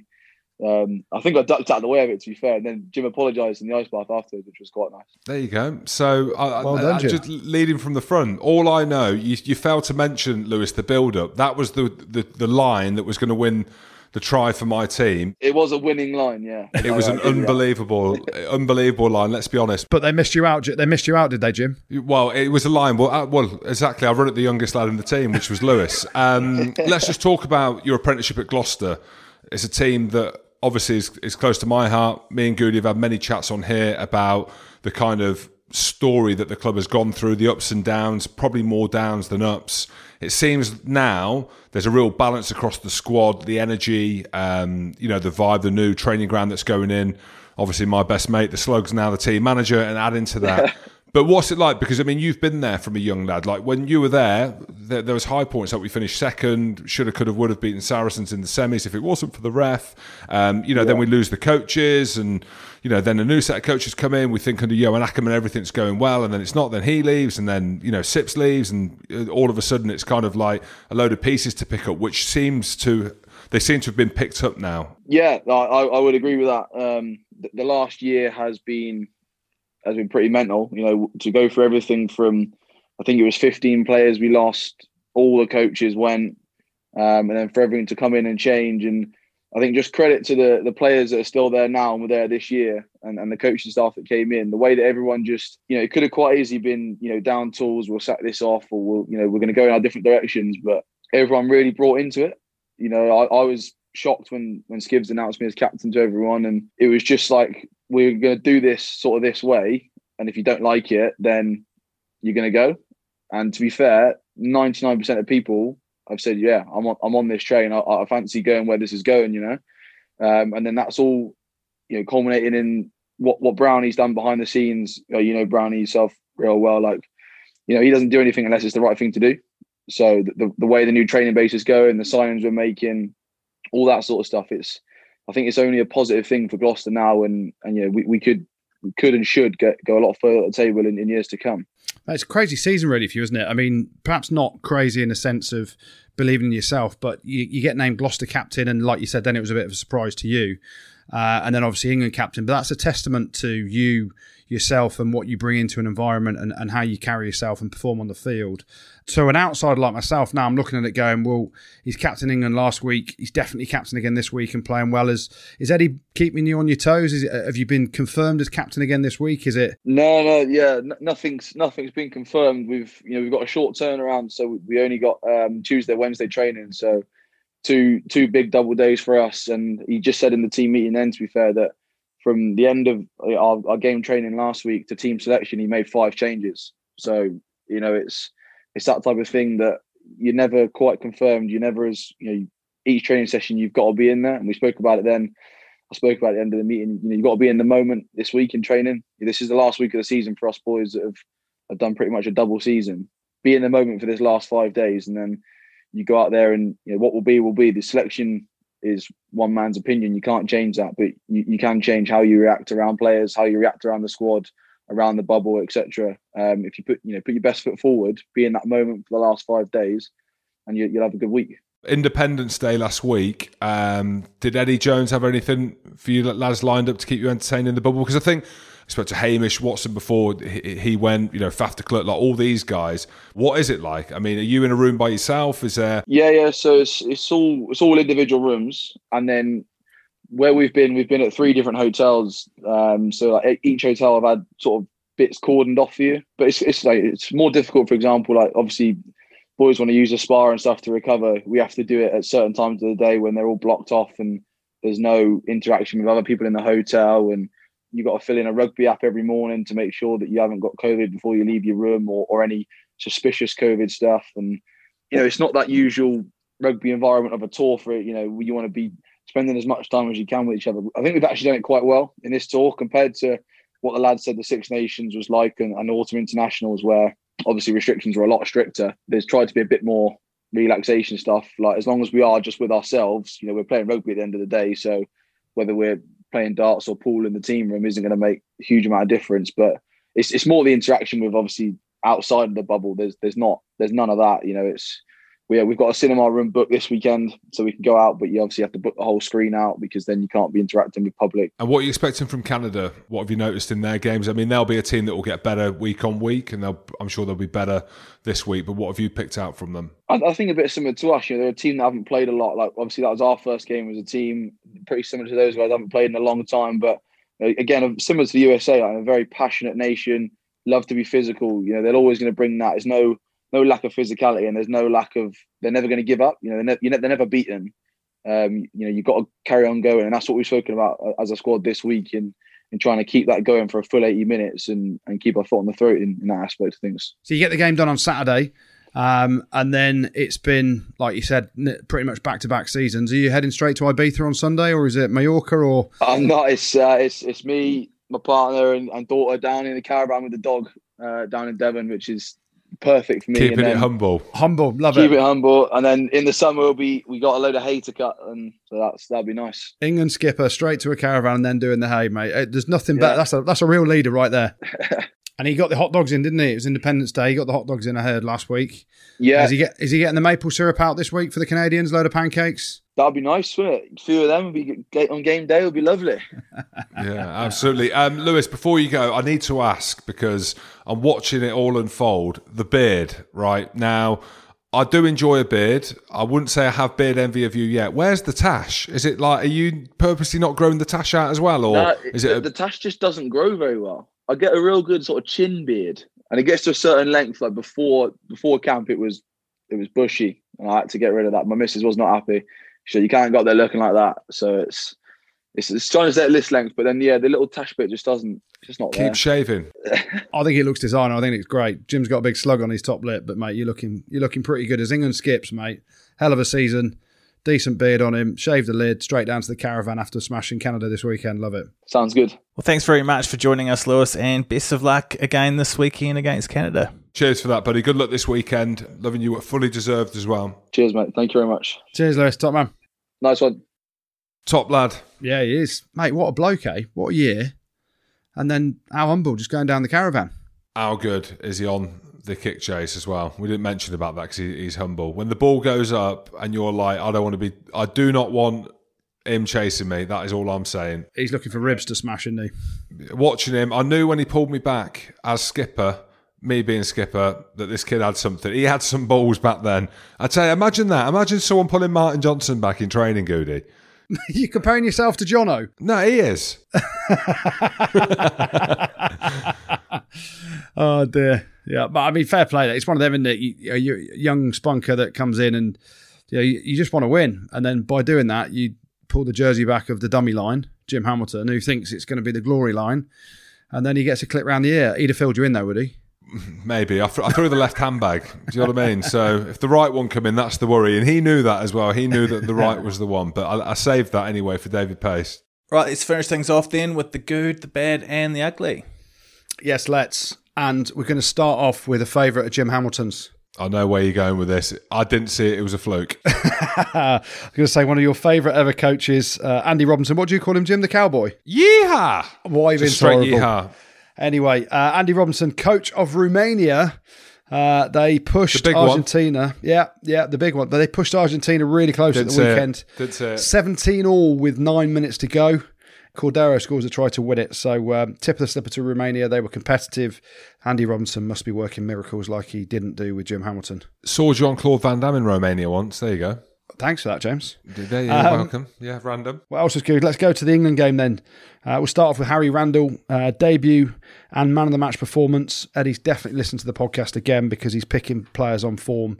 [SPEAKER 7] um, I think I ducked out of the way of it, to be fair. And then Jim apologised in the ice bath afterwards, which was quite nice.
[SPEAKER 2] There you go. So, I, well done, just leading from the front, all I know, you, you failed to mention, Lewis, the build up. That was the, the, the line that was going to win the try for my team.
[SPEAKER 7] It was a winning line, yeah.
[SPEAKER 2] It was an unbelievable, unbelievable line. Let's be honest.
[SPEAKER 6] But they missed you out. They missed you out, did they, Jim?
[SPEAKER 2] Well, it was a line. Well, uh, well, exactly. I run at the youngest lad in the team, which was Lewis. Um, let's just talk about your apprenticeship at Gloucester. It's a team that obviously is, is close to my heart. Me and Goody have had many chats on here about the kind of story that the club has gone through, the ups and downs, probably more downs than ups. It seems now there's a real balance across the squad, the energy, um, you know, the vibe, the new training ground that's going in. Obviously, my best mate, the Slug's now the team manager, and add into that. But what's it like? Because I mean, you've been there from a young lad. Like when you were there, there, there was high points. Like we finished second, should have, could have, would have beaten Saracens in the semis if it wasn't for the ref. Um, you know, yeah. then we lose the coaches, and you know, then a new set of coaches come in. We think under Johan Ackermann everything's going well, and then it's not. Then he leaves, and then you know Sips leaves, and uh, all of a sudden it's kind of like a load of pieces to pick up, which seems to they seem to have been picked up now.
[SPEAKER 7] Yeah, I, I would agree with that. Um, the last year has been has been pretty mental. You know, to go through everything from I think it was 15 players we lost, all the coaches went, um, and then for everything to come in and change. And I think just credit to the the players that are still there now and were there this year, and, and the coaching staff that came in. The way that everyone just, you know, it could have quite easily been, you know, down tools. We'll sack this off, or we'll, you know, we're going to go in our different directions. But everyone really brought into it. You know, I, I was shocked when when Skivs announced me as captain to everyone, and it was just like we're going to do this sort of this way, and if you don't like it, then you're going to go. And to be fair, 99% of people have said, yeah, I'm on, I'm on this train. I, I fancy going where this is going, you know. Um, and then that's all, you know, culminating in what what Brownie's done behind the scenes. You know, Brownie himself real well. Like, you know, he doesn't do anything unless it's the right thing to do. So the, the, the way the new training base is going, the signings we're making, all that sort of stuff. It's I think it's only a positive thing for Gloucester now, and and yeah, we, we could we could and should get go a lot further at the table in, in years to come.
[SPEAKER 6] It's a crazy season, really, for you, isn't it? I mean, perhaps not crazy in the sense of believing in yourself, but you, you get named Gloucester captain, and like you said, then it was a bit of a surprise to you, uh, and then obviously England captain. But that's a testament to you yourself and what you bring into an environment and, and how you carry yourself and perform on the field. So, an outsider like myself, now I'm looking at it going, well, he's captain England last week. He's definitely captain again this week and playing well. Is is Eddie keeping you on your toes? Is it, have you been confirmed as captain again this week? Is it?
[SPEAKER 7] No, no, yeah, nothing's nothing's been confirmed. We've you know we've got a short turnaround, so we only got um, Tuesday, Wednesday training, so two two big double days for us. And he just said in the team meeting then, to be fair, that from the end of uh, our, our game training last week to team selection, he made five changes. So you know, it's it's that type of thing that you're never quite confirmed. You never as you know each training session you've got to be in there, and we spoke about it then. I spoke about at the end of the meeting. You know, you've got to be in the moment this week in training. This is the last week of the season for us boys that have, have done pretty much a double season. Be in the moment for this last five days, and then you go out there and you know what will be will be. The selection is one man's opinion. You can't change that, but you, you can change how you react around players, how you react around the squad, around the bubble, etc. Um, if you put you know put your best foot forward, be in that moment for the last five days, and you, will have a good week.
[SPEAKER 2] Independence Day last week. Um, did Eddie Jones have anything for you lads lined up to keep you entertained in the bubble? Because I think I spoke to Hamish Watson before he went, you know, Faf Klerk, like all these guys. What is it like? I mean, are you in a room by yourself? Is there?
[SPEAKER 7] Yeah, yeah. So it's it's all it's all individual rooms, and then where we've been, we've been at three different hotels. Um, so like each hotel I've had sort of bits cordoned off for you, but it's it's like it's more difficult. For example, like obviously boys want to use a spa and stuff to recover. We have to do it at certain times of the day when they're all blocked off and there's no interaction with other people in the hotel and you've got to fill in a rugby app every morning to make sure that you haven't got COVID before you leave your room or, or any suspicious COVID stuff. And, you know, it's not that usual rugby environment of a tour for it. You know, you want to be spending as much time as you can with each other. I think we've actually done it quite well in this tour compared to what the lads said the Six Nations was like and, and Autumn Internationals, where obviously restrictions were a lot stricter. There's tried to be a bit more relaxation stuff. Like as long as we are just with ourselves, you know, we're playing rugby at the end of the day. So whether we're playing darts or pool in the team room isn't going to make a huge amount of difference. But it's it's more the interaction with obviously outside of the bubble. There's there's not there's none of that. You know, it's we we've got a cinema room booked this weekend, so we can go out, but you obviously have to book the whole screen out because then you can't be interacting with public.
[SPEAKER 2] And what are you expecting from Canada? What have you noticed in their games? I mean, they'll be a team that will get better week on week, and they'll, I'm sure they'll be better this week. But what have you picked out from them?
[SPEAKER 7] I, I think a bit similar to us. You know, they're a team that haven't played a lot. Like obviously, that was our first game as a team. Pretty similar to those guys. Haven't played in a long time, but again, similar to the USA, like a very passionate nation. Love to be physical. You know, they're always going to bring that. There's no no lack of physicality and there's no lack of they're never going to give up. You know, they're, ne- they're never beaten. Um, you know, you've got to carry on going, and that's what we've spoken about uh, as a squad this week in in trying to keep that going for a full 80 minutes and and keep our foot on the throat in, in that aspect of things.
[SPEAKER 6] So you get the game done on Saturday, um, and then it's been like you said, pretty much back to back seasons. Are you heading straight to Ibiza on Sunday, or is it Mallorca? Or
[SPEAKER 7] I'm not. It's uh, it's it's me, my partner, and, and daughter down in the caravan with the dog uh, down in Devon, which is perfect for me.
[SPEAKER 2] Keeping
[SPEAKER 7] and
[SPEAKER 2] it
[SPEAKER 7] then
[SPEAKER 2] humble.
[SPEAKER 6] humble, love
[SPEAKER 7] Keep
[SPEAKER 6] it.
[SPEAKER 7] Keep it humble, and then in the summer we'll be we got a load of hay to cut, and so that's that'd be nice.
[SPEAKER 6] England skipper straight to a caravan and then doing the hay, mate. There's nothing better. That's a that's a real leader right there. and he got the hot dogs in, didn't he? It was Independence Day. He got the hot dogs in. I heard last week.
[SPEAKER 7] Yeah,
[SPEAKER 6] Is he get is he getting the maple syrup out this week for the Canadians? Load of pancakes.
[SPEAKER 7] That'd be nice, wouldn't it? A few of them would be on game day would be lovely.
[SPEAKER 2] Yeah, absolutely. Um, Lewis, before you go, I need to ask because I'm watching it all unfold. The beard, right now, I do enjoy a beard. I wouldn't say I have beard envy of you yet. Where's the tash? Is it like are you purposely not growing the tash out as well, or
[SPEAKER 7] No,
[SPEAKER 2] is
[SPEAKER 7] the,
[SPEAKER 2] it? A,
[SPEAKER 7] the tash just doesn't grow very well. I get a real good sort of chin beard, and it gets to a certain length. Like before before camp, it was it was bushy, and I had to get rid of that. My missus was not happy. She said, "You can't go up there looking like that." So it's it's, it's trying to set list length, but then yeah, the little tash bit just doesn't it's just not there.
[SPEAKER 2] keep shaving.
[SPEAKER 6] I think it looks designer. I think it's great. Jim's got a big slug on his top lip, but mate, you're looking you're looking pretty good as England skips, mate. Hell of a season. Decent beard on him. Shaved the lid straight down to the caravan after smashing Canada this weekend. Love it.
[SPEAKER 7] Sounds good.
[SPEAKER 3] Well, thanks very much for joining us, Lewis, and best of luck again this weekend against Canada.
[SPEAKER 2] Cheers for that, buddy. Good luck this weekend. Loving you, fully deserved as well.
[SPEAKER 7] Cheers, mate. Thank you very much.
[SPEAKER 6] Cheers, Lewis. Top man.
[SPEAKER 7] Nice one.
[SPEAKER 2] Top lad.
[SPEAKER 6] Yeah, he is. Mate, what a bloke, eh? What a year. And then how humble, just going down the caravan.
[SPEAKER 2] How good is he on the kick chase as well? We didn't mention about that because he, he's humble. When the ball goes up and you're like, I don't want to be, I do not want him chasing me. That is all I'm saying.
[SPEAKER 6] He's looking for ribs to smash, isn't he?
[SPEAKER 2] Watching him, I knew when he pulled me back as skipper, me being skipper, that this kid had something. He had some balls back then. I'd say, imagine that. Imagine someone pulling Martin Johnson back in training, Goody.
[SPEAKER 6] You're comparing yourself to Jono.
[SPEAKER 2] No, he is.
[SPEAKER 6] Oh dear, yeah. But I mean, fair play. It's one of them, isn't it? You, you're young spunker that comes in and you, know, you, you just want to win, and then by doing that, you pull the jersey back of the dummy line, Jim Hamilton, who thinks it's going to be the glory line, and then he gets a clip round the ear. He'd have filled you in, though, would he?
[SPEAKER 2] Maybe. I, th- I threw the left handbag. Do you know what I mean? So if the right one come in, that's the worry. And he knew that as well. He knew that the right was the one. But I, I saved that anyway for David Pace.
[SPEAKER 3] Right, let's finish things off then with the good, the bad, and the ugly.
[SPEAKER 6] Yes, let's. And we're going to start off with a favourite of Jim Hamilton's.
[SPEAKER 2] I know where you're going with this. I didn't see it. It was a fluke.
[SPEAKER 6] I'm going to say one of your favourite ever coaches, uh, Andy Robinson. What do you call him, Jim? The cowboy.
[SPEAKER 2] Yeehaw!
[SPEAKER 6] Why even
[SPEAKER 2] straight yeehaw.
[SPEAKER 6] Anyway, uh, Andy Robinson, coach of Romania. Uh, they pushed
[SPEAKER 2] The big one.
[SPEAKER 6] Argentina. Yeah, yeah, the big one. But they pushed Argentina really close
[SPEAKER 2] Didn't
[SPEAKER 6] at the
[SPEAKER 2] it.
[SPEAKER 6] weekend.
[SPEAKER 2] Didn't see it.
[SPEAKER 6] 17 all with nine minutes to go. Cordero scores a try to win it. So, um, tip of the slipper to Romania. They were competitive. Andy Robinson must be working miracles like he didn't do with Jim Hamilton.
[SPEAKER 2] Saw Jean Claude Van Damme in Romania once. There you go.
[SPEAKER 6] Thanks for that, James.
[SPEAKER 2] There you
[SPEAKER 6] Um,
[SPEAKER 2] welcome. Yeah, random.
[SPEAKER 6] What else was good? Let's go to the England game then. Uh, we'll start off with Harry Randall, uh, debut and man of the match performance. Eddie's definitely listened to the podcast again because he's picking players on form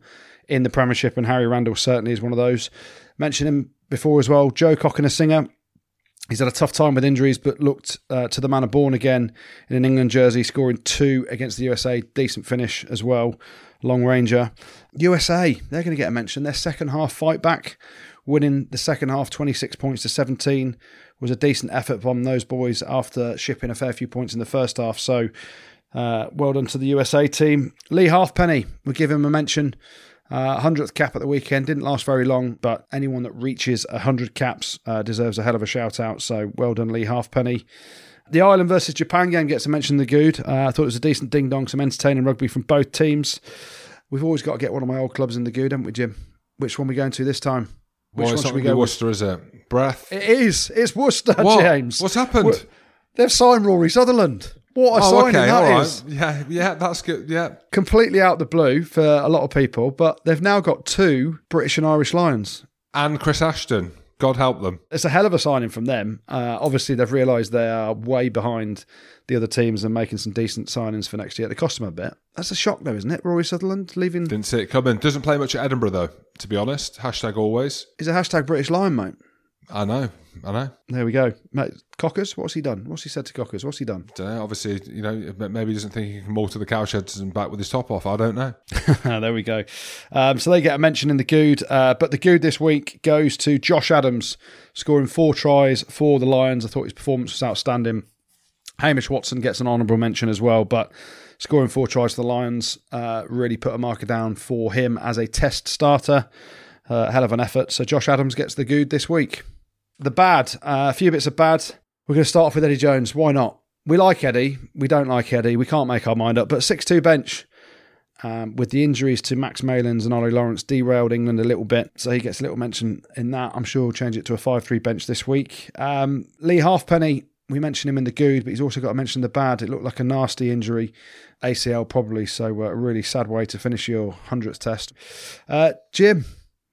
[SPEAKER 6] in the Premiership, and Harry Randall certainly is one of those. Mentioned him before as well. Joe Cokanasiga. He's had a tough time with injuries, but looked uh, to the man of born again in an England jersey, scoring two against the USA. Decent finish as well. Long Ranger. USA, they're going to get a mention. Their second half fight back, winning the second half 26 points to 17, was a decent effort from those boys after shipping a fair few points in the first half. So uh, well done to the USA team. Lee Halfpenny, we'll give him a mention. Uh, 100th cap at the weekend didn't last very long, but anyone that reaches 100 caps uh, deserves a hell of a shout out. So well done, Lee Halfpenny. The Ireland versus Japan game gets a mention in the good. Uh, I thought it was a decent ding dong, some entertaining rugby from both teams. We've always got to get one of my old clubs in the good, haven't we, Jim? Which one we going to this time? Which
[SPEAKER 2] Well,
[SPEAKER 6] one should we
[SPEAKER 2] going to
[SPEAKER 6] go with?
[SPEAKER 2] Worcester, is it? Breath.
[SPEAKER 6] It is. It's Worcester,
[SPEAKER 2] What?
[SPEAKER 6] James.
[SPEAKER 2] What's happened?
[SPEAKER 6] What- They've signed Rory Sutherland. What a
[SPEAKER 2] Oh,
[SPEAKER 6] signing
[SPEAKER 2] okay,
[SPEAKER 6] that
[SPEAKER 2] right.
[SPEAKER 6] is.
[SPEAKER 2] Yeah, yeah, that's good. Yeah,
[SPEAKER 6] Completely out the blue for a lot of people, but they've now got two British and Irish Lions.
[SPEAKER 2] and Chris Ashton. God help them.
[SPEAKER 6] It's a hell of a signing from them. Uh, obviously, they've realised they are way behind the other teams and making some decent signings for next year. They cost them a bit. That's a shock, though, isn't it? Rory Sutherland leaving.
[SPEAKER 2] Didn't see it coming. Doesn't play much at Edinburgh, though, to be honest. Hashtag always.
[SPEAKER 6] He's a hashtag British Lion, mate.
[SPEAKER 2] I know. I know.
[SPEAKER 6] There we go. Mate, Cockers, what's he done? What's he said to Cockers? What's he done?
[SPEAKER 2] Know. Obviously, you know, maybe he doesn't think he can walk to the cowsheds and back with his top off. I don't know.
[SPEAKER 6] there we go. Um, so they get a mention in the good, uh, but the good this week goes to Josh Adams, scoring four tries for the Lions. I thought his performance was outstanding. Hamish Watson gets an honourable mention as well, but scoring four tries for the Lions uh, really put a marker down for him as a test starter. Uh, hell of an effort. So Josh Adams gets the good this week. The bad, uh, a few bits of bad. We're going to start off with Eddie Jones. Why not? We like Eddie. We don't like Eddie. We can't make our mind up. But 6 2 bench um, with the injuries to Max Malins and Ollie Lawrence derailed England a little bit. So he gets a little mention in that. I'm sure we'll change it to a 5 3 bench this week. Um, Lee Halfpenny, we mentioned him in the good, but he's also got to mention the bad. It looked like a nasty injury, ACL probably. So uh, a really sad way to finish your 100th test. Uh, Jim,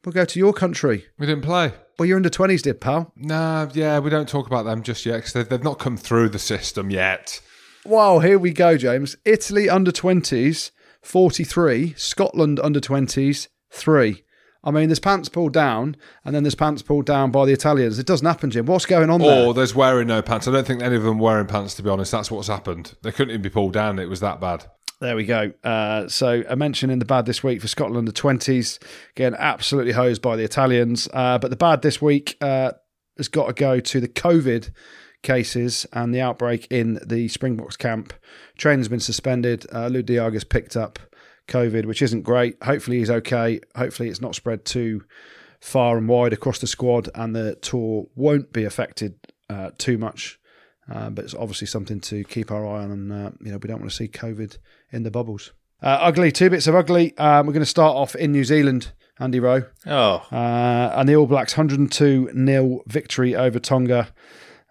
[SPEAKER 6] we'll go to your country.
[SPEAKER 2] We didn't play.
[SPEAKER 6] Well, your under 20s did, pal.
[SPEAKER 2] Nah, yeah, we don't talk about them just yet because they've, they've not come through the system yet.
[SPEAKER 6] Wow, here we go, James. Italy under 20s, 43. Scotland under 20s, 3. I mean, there's pants pulled down, and then there's pants pulled down by the Italians. It doesn't happen, Jim. What's going on oh, there?
[SPEAKER 2] Or there's wearing no pants. I don't think any of them wearing pants, to be honest. That's what's happened. They couldn't even be pulled down. It was that bad.
[SPEAKER 6] There we go. Uh, so a mention in the bad this week for Scotland, the 20s. Again, absolutely hosed by the Italians. Uh, but the bad this week uh, has got to go to the COVID cases and the outbreak in the Springboks camp. Training's been suspended. Uh, Lood de Jager's picked up COVID, which isn't great. Hopefully he's okay. Hopefully it's not spread too far and wide across the squad and the tour won't be affected uh, too much. Uh, but it's obviously something to keep our eye on, and uh, you know we don't want to see COVID in the bubbles. Uh, ugly, two bits of ugly. Um, we're going to start off in New Zealand, Andy Rowe.
[SPEAKER 3] Oh,
[SPEAKER 6] Uh, and the All Blacks 102 nil victory over Tonga.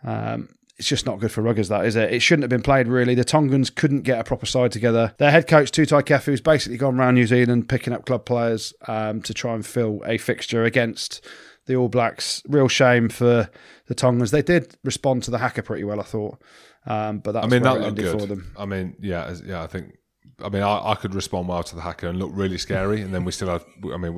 [SPEAKER 6] Um, it's just not good for ruggers, that is it? It shouldn't have been played really. The Tongans couldn't get a proper side together. Their head coach Toutai Kefu has basically gone around New Zealand picking up club players um, to try and fill a fixture against the All Blacks. Real shame for the Tongans. They did respond to the haka pretty well, I thought. Um, but that's
[SPEAKER 2] I mean, that looked good.
[SPEAKER 6] for them.
[SPEAKER 2] I mean, yeah, yeah. I think. I mean, I, I could respond well to the haka and look really scary, and then we still had. I mean,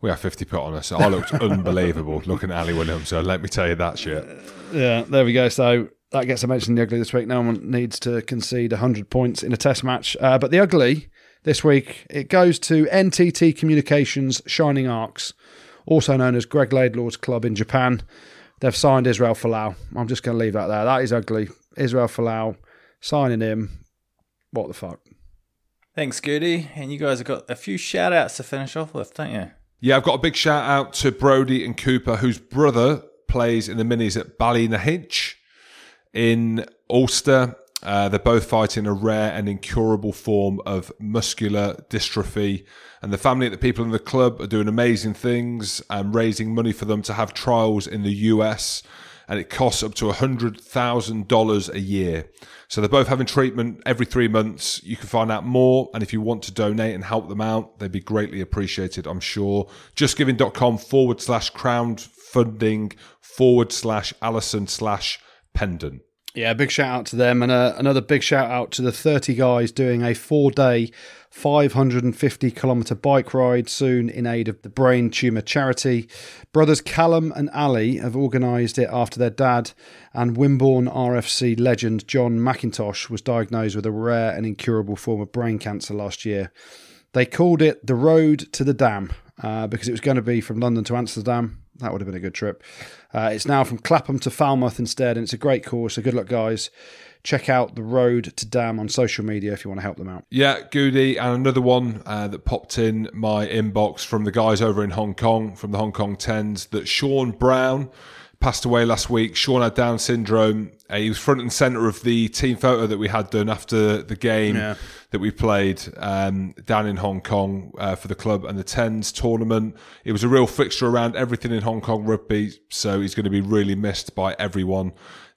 [SPEAKER 2] we- had fifty put on us. I looked unbelievable looking at Ali Williams. So let me tell you that shit.
[SPEAKER 6] Yeah, there we go. So that gets a mention in the ugly this week. No one needs to concede 100 points in a test match. Uh, but the ugly this week, it goes to NTT Communications Shining Arcs, also known as Greg Laidlaw's club in Japan. They've signed Israel Folau. I'm just going to leave that there. That is ugly. Israel Folau signing him. What the fuck?
[SPEAKER 3] thanks, Goody. And you guys have got a few shout outs to finish off with, don't you?
[SPEAKER 2] Yeah, I've got a big shout out to Brody and Cooper, whose brother plays in the minis at Ballynahinch in Ulster. Uh, they're both fighting a rare and incurable form of muscular dystrophy. And the family the people in the club are doing amazing things and raising money for them to have trials in the US. And it costs up to $100,000 a year. So they're both having treatment every three months. You can find out more. And if you want to donate and help them out, they'd be greatly appreciated, I'm sure. Justgiving.com forward slash crowdfunding forward slash Allison slash pendant.
[SPEAKER 6] Yeah, big shout out to them, and uh, another big shout out to the 30 guys doing a four day, 550 kilometre bike ride soon in aid of the Brain Tumour Charity. Brothers Callum and Ali have organised it after their dad and Wimborne RFC legend John McIntosh was diagnosed with a rare and incurable form of brain cancer last year. They called it the Road to the Dam uh, because it was going to be from London to Amsterdam. That would have been a good trip. Uh, it's now from Clapham to Falmouth instead, and it's a great course. So good luck, guys. Check out the Road to Dam on social media if you want to help them out.
[SPEAKER 2] Yeah, Goody, and another one uh, that popped in my inbox from the guys over in Hong Kong, from the Hong Kong Tens, that Sean Brown passed away last week. Sean had Down syndrome. Uh, he was front and centre of the team photo that we had done after the game
[SPEAKER 6] Yeah.
[SPEAKER 2] that we played um, down in Hong Kong uh, for the club and the Tens tournament. It was a real fixture around everything in Hong Kong rugby, so he's going to be really missed by everyone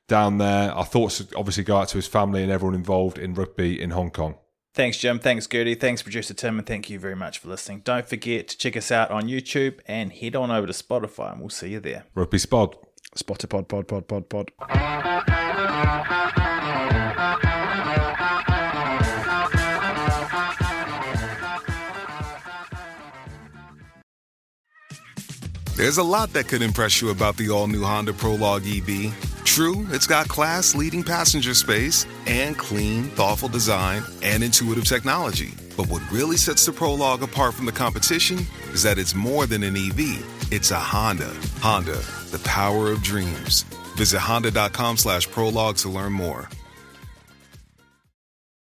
[SPEAKER 2] down there. Our thoughts obviously go out to his family and everyone involved in rugby in Hong Kong.
[SPEAKER 3] Thanks, Jim. Thanks, Gertie. Thanks, producer Tim. And thank you very much for listening. Don't forget to check us out on YouTube and head on over to Spotify, and we'll see you there.
[SPEAKER 2] Rugby Spod.
[SPEAKER 6] Spotter pod, pod, pod, pod, pod.
[SPEAKER 8] There's a lot that could impress you about the all new Honda Prologue EV. True, it's got class leading passenger space and clean, thoughtful design and intuitive technology. But what really sets the Prologue apart from the competition is that it's more than an EV, it's a Honda. Honda, the power of dreams. Visit honda.com slash prologue to learn more.